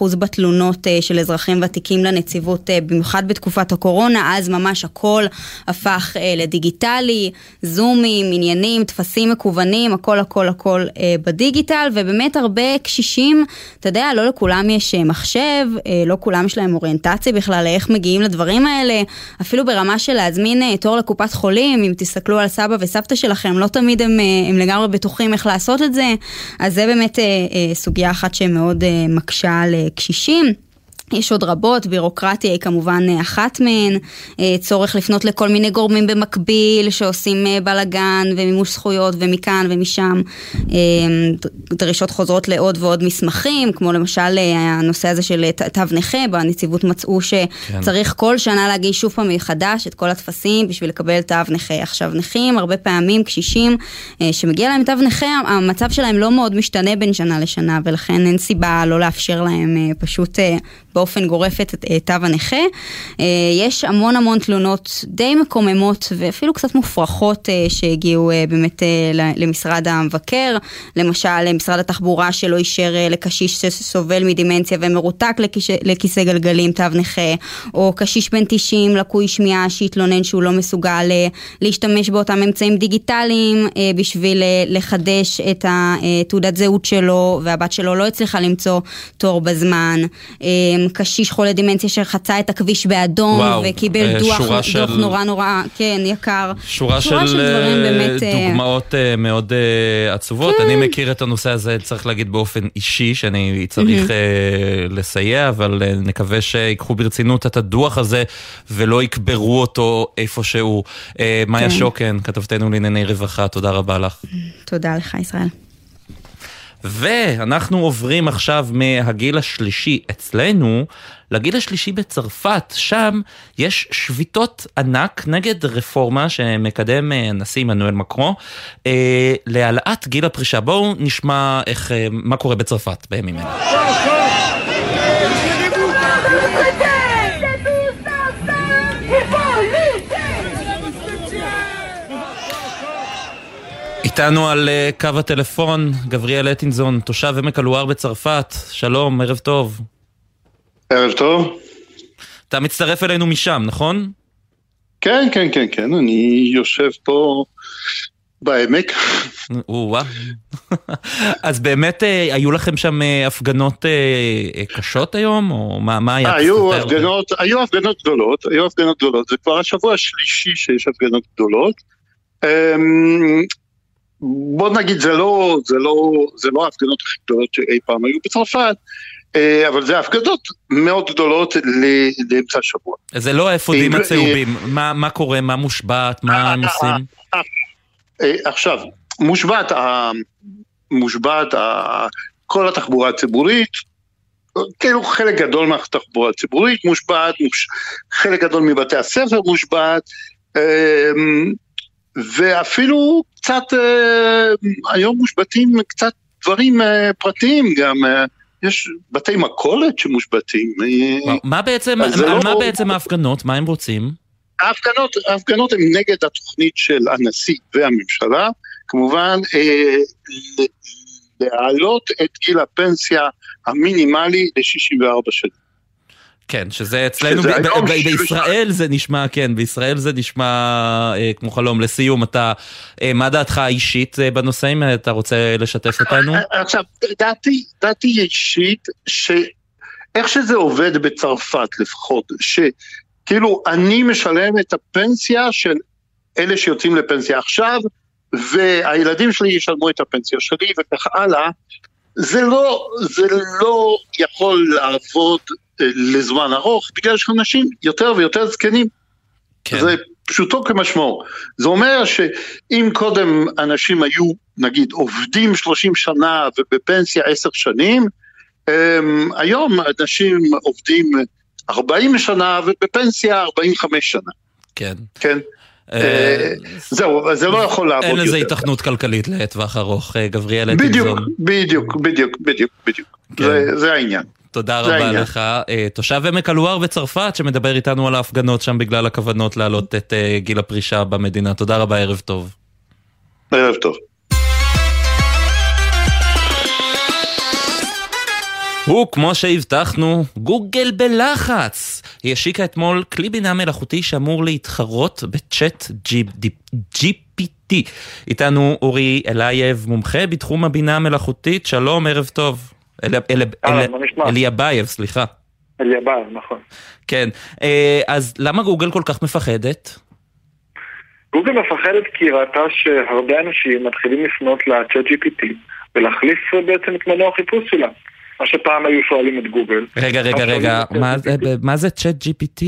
23% בתלונות של אזרחים ותיקים לנציבות, במיוחד בתקופת הקורונה, אז ממש הכל הפך לדיגיטלי, זומים, עניינים, טפסים מקוונים, הכל הכל הכל בדיגיטל, ובאמת הרבה קשישים, אתה יודע, לא לכולם יש מחשב, לא כולם... לכולם יש להם אוריינטציה בכלל לאיך מגיעים לדברים האלה, אפילו ברמה של להזמין אה, תור לקופת חולים, אם תסתכלו על סבא וסבתא שלכם, לא תמיד הם, אה, הם לגמרי בטוחים איך לעשות את זה, אז זה באמת אה, סוגיה אחת שמאוד מקשה על קשישים. יש עוד רבות, בירוקרטיה היא כמובן אה, אחת מהן, אה, צורך לפנות לכל מיני גורמים במקביל שעושים אה, בלאגן ומימוש זכויות ומכאן ומשם, דרישות חוזרות לעוד ועוד מסמכים, כמו למשל הנושא הזה של תו נכה, בנציבות מצאו שצריך כן. כל שנה להגיש שוב פעם מחדש את כל הטפסים בשביל לקבל תו נכה. עכשיו נכים, הרבה פעמים קשישים שמגיע להם תו נכה, המצב שלהם לא מאוד משתנה בין שנה לשנה ולכן אין סיבה לא לאפשר להם פשוט באופן גורף את תו הנכה. יש המון המון תלונות די מקוממות ואפילו קצת מופרכות שהגיעו באמת למשרד המבקר. למשל, משרד התחבורה שלא אישר לקשיש שסובל מדימנציה ומרותק לכיסא גלגלים תו נכה, או קשיש בן 90 לקוי שמיעה שהתלונן שהוא לא מסוגל להשתמש באותם אמצעים דיגיטליים בשביל לחדש את התעודת זהות שלו, והבת שלו לא הצליחה למצוא תור בזמן. קשיש חולה דימנציה שחצה את הכביש באדום וואו, וקיבל דוח, דוח של... נורא נורא, כן, יקר. שורה, שורה של, של דברים באמת... דוגמאות מאוד עצובות. כן. אני מכיר את הנושא הזה, צריך להגיד באופן אישי, שאני צריך mm-hmm. לסייע, אבל נקווה שיקחו ברצינות את הדוח הזה ולא יקברו אותו איפשהו. מאיה כן. שוקן, כתבתנו לענייני רווחה, תודה רבה לך. תודה לך, ישראל. ואנחנו עוברים עכשיו מהגיל השלישי אצלנו לגיל השלישי בצרפת, שם יש שביתות ענק נגד רפורמה שמקדם הנשיא עמנואל מקרו אה, להעלאת גיל הפרישה. בואו נשמע איך, אה, מה קורה בצרפת בימים אלה. איתנו על uh, קו הטלפון גבריאל אטינזון, תושב עמק הלואר בצרפת. שלום, ערב טוב. ערב טוב. אתה מצטרף אלינו משם, נכון? כן, כן, כן, כן, אני יושב פה בעמק. או-אה. אז באמת אה, היו לכם שם אה, הפגנות קשות היום, או מה, מה היה? היו הפגנות, היו הפגנות גדולות, היו הפגנות גדולות, זה כבר השבוע השלישי שיש הפגנות גדולות. בוא נגיד, זה לא, זה לא, זה לא ההפגנות הכי גדולות שאי פעם היו בצרפת, אה, אבל זה הפגנות מאוד גדולות לאמצע השבוע. זה לא האפודים אה, הצהובים, מה, מה קורה, מה מושבת, מה הם עושים? אה, עכשיו, מושבת, מושבת כל התחבורה הציבורית, כאילו חלק גדול מהתחבורה הציבורית מושבת, חלק גדול מבתי הספר מושבת, ואפילו קצת, אה, היום מושבתים קצת דברים אה, פרטיים גם. אה, יש בתי מכולת שמושבתים. מה בעצם, על לא... מה בעצם ההפגנות? מה הם רוצים? ההפגנות, ההפגנות הן נגד התוכנית של הנשיא והממשלה, כמובן אה, להעלות את גיל הפנסיה המינימלי ל-64 שנים. כן, שזה אצלנו, שזה ב- ב- בישראל זה נשמע, כן, בישראל זה נשמע אה, כמו חלום. לסיום, אתה, אה, מה דעתך האישית אה, בנושאים? אתה רוצה לשתף אותנו? אה, אה, עכשיו, דעתי, דעתי אישית, שאיך שזה עובד בצרפת לפחות, שכאילו אני משלם את הפנסיה של אלה שיוצאים לפנסיה עכשיו, והילדים שלי ישלמו את הפנסיה שלי וכך הלאה, זה לא, זה לא יכול לעבוד לזמן ארוך, בגלל שאנשים יותר ויותר זקנים. כן. זה פשוטו כמשמעו. זה אומר שאם קודם אנשים היו, נגיד, עובדים 30 שנה ובפנסיה 10 שנים, הם, היום אנשים עובדים 40 שנה ובפנסיה 45 שנה. כן. כן. אה, זהו, זה לא יכול לעבוד יותר. אין לזה היתכנות כלכלית לטווח ארוך, אה, גבריאל בדיוק, בדיוק, בדיוק, בדיוק, בדיוק. כן. זה העניין. תודה רבה. לך. אה, תושב עמק הלואר בצרפת שמדבר איתנו על ההפגנות שם בגלל הכוונות להעלות את אה, גיל הפרישה במדינה. תודה רבה, ערב טוב. ערב טוב. וכמו שהבטחנו, גוגל בלחץ. היא השיקה אתמול כלי בינה מלאכותי שאמור להתחרות ב ChatGPT. איתנו אורי אליאבייב, מומחה בתחום הבינה המלאכותית. שלום, ערב טוב. אליאבייב, סליחה. אליאבייב, נכון. כן, אה, אז למה גוגל כל כך מפחדת? גוגל מפחדת כי היא ראתה שהרבה אנשים מתחילים לפנות ל-ChatGPT ולהחליף בעצם את מנוע החיפוש שלה. מה שפעם היו שואלים את גוגל. רגע, רגע, רגע, מה זה ChatGPT?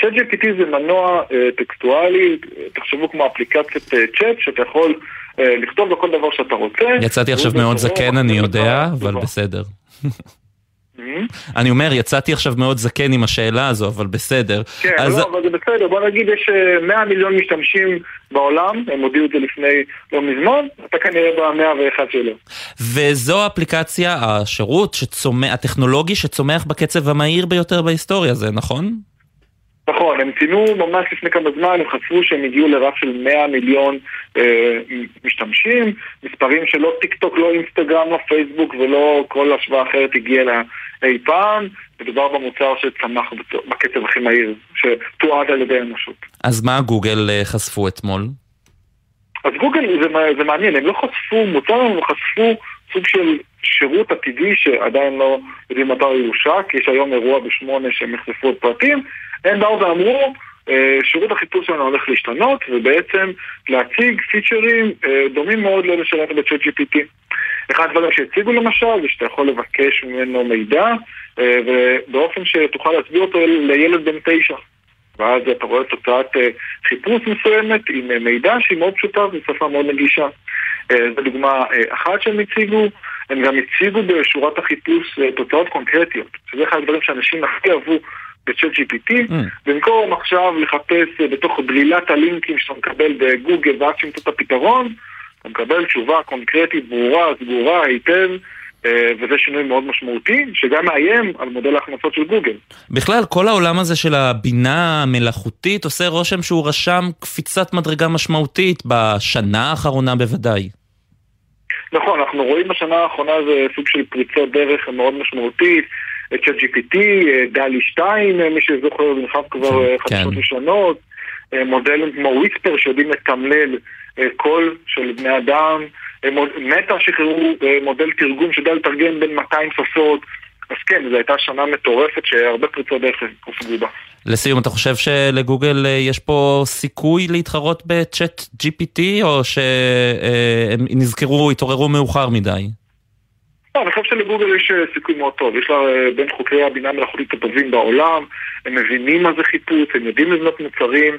ChatGPT זה מנוע אה, טקסטואלי, תחשבו כמו אפליקציית צ'אט שאתה יכול אה, לכתוב בכל דבר שאתה רוצה. יצאתי עכשיו מאוד זקן, אני יודע, אבל בסדר. אני אומר, יצאתי עכשיו מאוד זקן עם השאלה הזו, אבל בסדר. כן, אז... לא, אבל זה בסדר. בוא נגיד, יש 100 אה, מיליון משתמשים בעולם, הם הודיעו את זה לפני לא מזמן, אתה כנראה במאה ואחד שלו. וזו האפליקציה, השירות שצומח, הטכנולוגי שצומח בקצב המהיר ביותר בהיסטוריה, זה נכון? נכון, הם ציינו ממש לפני כמה זמן, הם חשפו שהם הגיעו לרף של 100 מיליון אה, משתמשים, מספרים שלא טיק טוק, לא אינסטגרם, לא פייסבוק ולא כל השוואה אחרת הגיעה לה אי פעם. מדובר במוצר שצמח בקצב הכי מהיר, שתועד על ידי האנושות. אז מה גוגל אה, חשפו אתמול? אז גוגל זה, זה מעניין, הם לא חשפו מוצר, הם חשפו סוג של שירות עתידי שעדיין לא יודעים מתי הוא יושק, יש היום אירוע בשמונה שהם יחשפו את פרטים, הם באו ואמרו, אה, שירות החיפוש שלנו הולך להשתנות, ובעצם להציג פיצ'רים אה, דומים מאוד לאלה שראית בצ'אט GPT. אחד הדברים שהציגו למשל, זה שאתה יכול לבקש ממנו מידע, אה, ובאופן שתוכל להסביר אותו לילד בן תשע. ואז אתה רואה תוצאת חיפוש מסוימת עם מידע שהיא מאוד פשוטה ושפה מאוד נגישה. זו דוגמה אחת שהם הציגו, הם גם הציגו בשורת החיפוש תוצאות קונקרטיות, שזה אחד הדברים שאנשים הכי אהבו בצ'אט GPT, mm. במקום עכשיו לחפש אה, בתוך בלילת הלינקים שאתה מקבל בגוגל ועד שמצא את הפתרון, אתה מקבל תשובה קונקרטית, ברורה, סגורה, היטב. אה, וזה שינוי מאוד משמעותי, שגם מאיים על מודל ההכנסות של גוגל. בכלל, כל העולם הזה של הבינה המלאכותית עושה רושם שהוא רשם קפיצת מדרגה משמעותית בשנה האחרונה בוודאי. נכון, אנחנו רואים בשנה האחרונה זה סוג של פריצות דרך מאוד משמעותית. ChatGPT, אה, DALL-E 2, אה, מי שזוכר, זה נכנס כבר אה, כן. חדשות ראשונות, מודלים כמו Whisper שיודעים לתמלל קול של בני אדם, מטא שחררו מודל תרגום שיודע לתרגם בין 200 שפות, אז כן, זו הייתה שנה מטורפת שהרבה פריצות דרך הושגו בה. לסיום, אתה חושב שלגוגל יש פה סיכוי להתחרות ב ChatGPT, או שהם נזכרו, התעוררו מאוחר מדי? לא, אני חושב שלגוגל יש אה, סיכוי מאוד טוב. יש לה אה, בין חוקרי הבינה המלאכותית הטובים בעולם, הם מבינים מה זה חיפוש, הם יודעים לבנות מוצרים.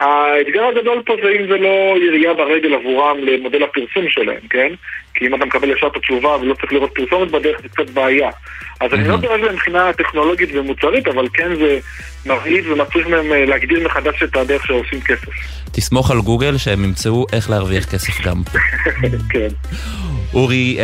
האתגר הגדול פה זה אם זה לא ירייה ברגל עבורם למודל הפרסום שלהם, כן? כי אם אתה מקבל ישר את התשובה ולא צריך לראות פרסומת בדרך, זה קצת בעיה. אז אני לא דורש להם מבחינה טכנולוגית ומוצרית, אבל כן זה מרעיד ומצריך מהם אה, להגדיר מחדש את הדרך שעושים כסף. תסמוך על גוגל שהם ימצאו איך להרוויח כסף גם. כן. אורי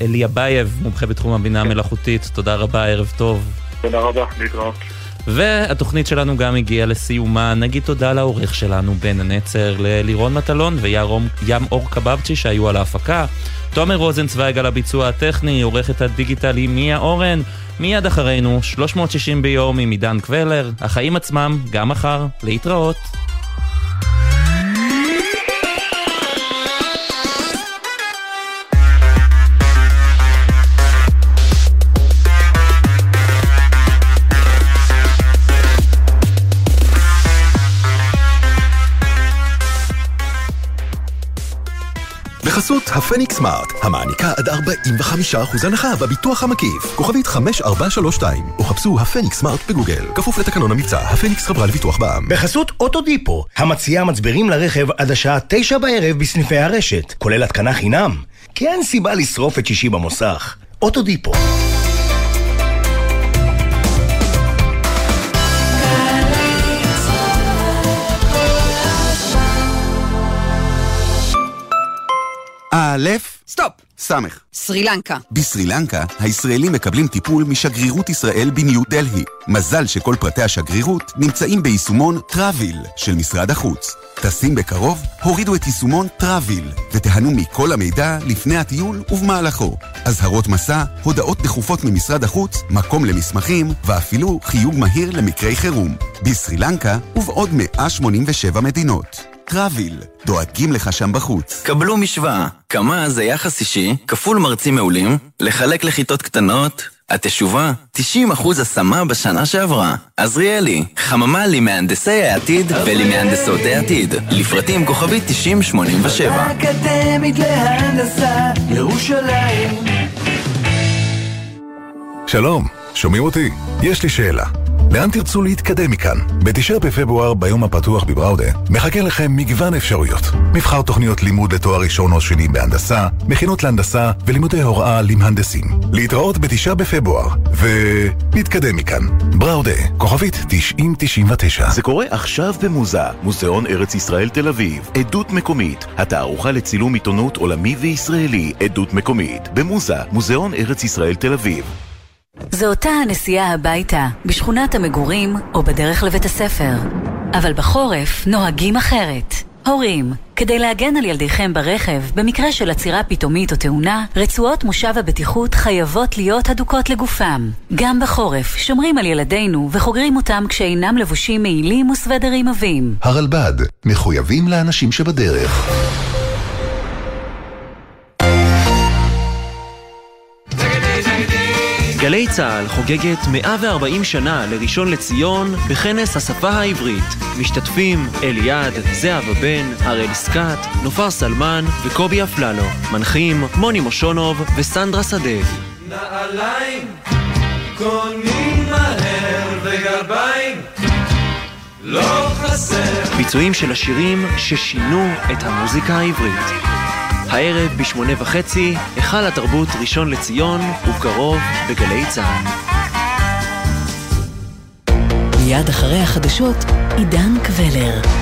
אליאבייב, מומחה בתחום הבינה המלאכותית, תודה רבה, ערב טוב. תודה רבה, להתראות. והתוכנית שלנו גם הגיעה לסיומה. נגיד תודה לעורך שלנו, בן הנצר, ללירון מטלון וים אור קבבצ'י שהיו על ההפקה. תומר רוזנצוויג על הביצוע הטכני, עורכת הדיגיטל היא מיה אורן. מיד אחרינו, 360 ביום עם עידן קבלר. החיים עצמם, גם מחר. להתראות. בחסות הפניקס סמארט, המעניקה עד 45% הנחה בביטוח המקיף. כוכבית 5432, או חפשו הפניקס סמארט בגוגל. כפוף לתקנון המבצע, הפניקס חברה לביטוח בע"מ. בחסות אוטודיפו, המציעה מצברים לרכב עד השעה 9 בערב בסניפי הרשת, כולל התקנה חינם. כי אין סיבה לשרוף את שישי במוסך. אוטודיפו. א', סטופ. סמך. סרי לנקה. בסרי לנקה, הישראלים מקבלים טיפול משגרירות ישראל בניו דלהי. מזל שכל פרטי השגרירות נמצאים ביישומון טראביל של משרד החוץ. טסים בקרוב? הורידו את יישומון טראביל ותיהנו מכל המידע לפני הטיול ובמהלכו. אזהרות מסע, הודעות דחופות ממשרד החוץ, מקום למסמכים ואפילו חיוג מהיר למקרי חירום. בסרי לנקה ובעוד 187 מדינות. טראביל, דואגים לך שם בחוץ. קבלו משוואה, כמה זה יחס אישי, כפול מרצים מעולים, לחלק לכיתות קטנות, התשובה, 90% השמה בשנה שעברה. עזריאלי, חממה למהנדסי העתיד ולמהנדסות העתיד. לפרטים כוכבית 9087. האקדמית להנדסה, ירושלים. שלום, שומעים אותי? יש לי שאלה. לאן תרצו להתקדם מכאן? בתשעה בפברואר, ביום הפתוח בבראודה, מחכה לכם מגוון אפשרויות. מבחר תוכניות לימוד לתואר ראשון או שני בהנדסה, מכינות להנדסה ולימודי הוראה למהנדסים. להתראות בתשעה בפברואר, ולהתקדם מכאן. בראודה, כוכבית 9099. זה קורה עכשיו במוזה, מוזיאון ארץ ישראל תל אביב. עדות מקומית, התערוכה לצילום עיתונות עולמי וישראלי, עדות מקומית. במוזה, מוזיאון ארץ ישראל תל אביב. זו אותה הנסיעה הביתה, בשכונת המגורים או בדרך לבית הספר. אבל בחורף נוהגים אחרת. הורים, כדי להגן על ילדיכם ברכב, במקרה של עצירה פתאומית או תאונה, רצועות מושב הבטיחות חייבות להיות הדוקות לגופם. גם בחורף שומרים על ילדינו וחוגרים אותם כשאינם לבושים מעילים וסוודרים עבים. הרלב"ד, מחויבים לאנשים שבדרך. גלי צה"ל חוגגת 140 שנה לראשון לציון בכנס השפה העברית. משתתפים אליעד, זהבה בן, הראל סקאט, נופר סלמן וקובי אפללו. מנחים מוני מושונוב וסנדרה שדה. נעליים קונים מהר וגרביים לא חסר. ביצועים של השירים ששינו את המוזיקה העברית. הערב בשמונה וחצי, היכל התרבות ראשון לציון, ובקרוב בגלי צה"ל. מיד אחרי החדשות, עידן קבלר.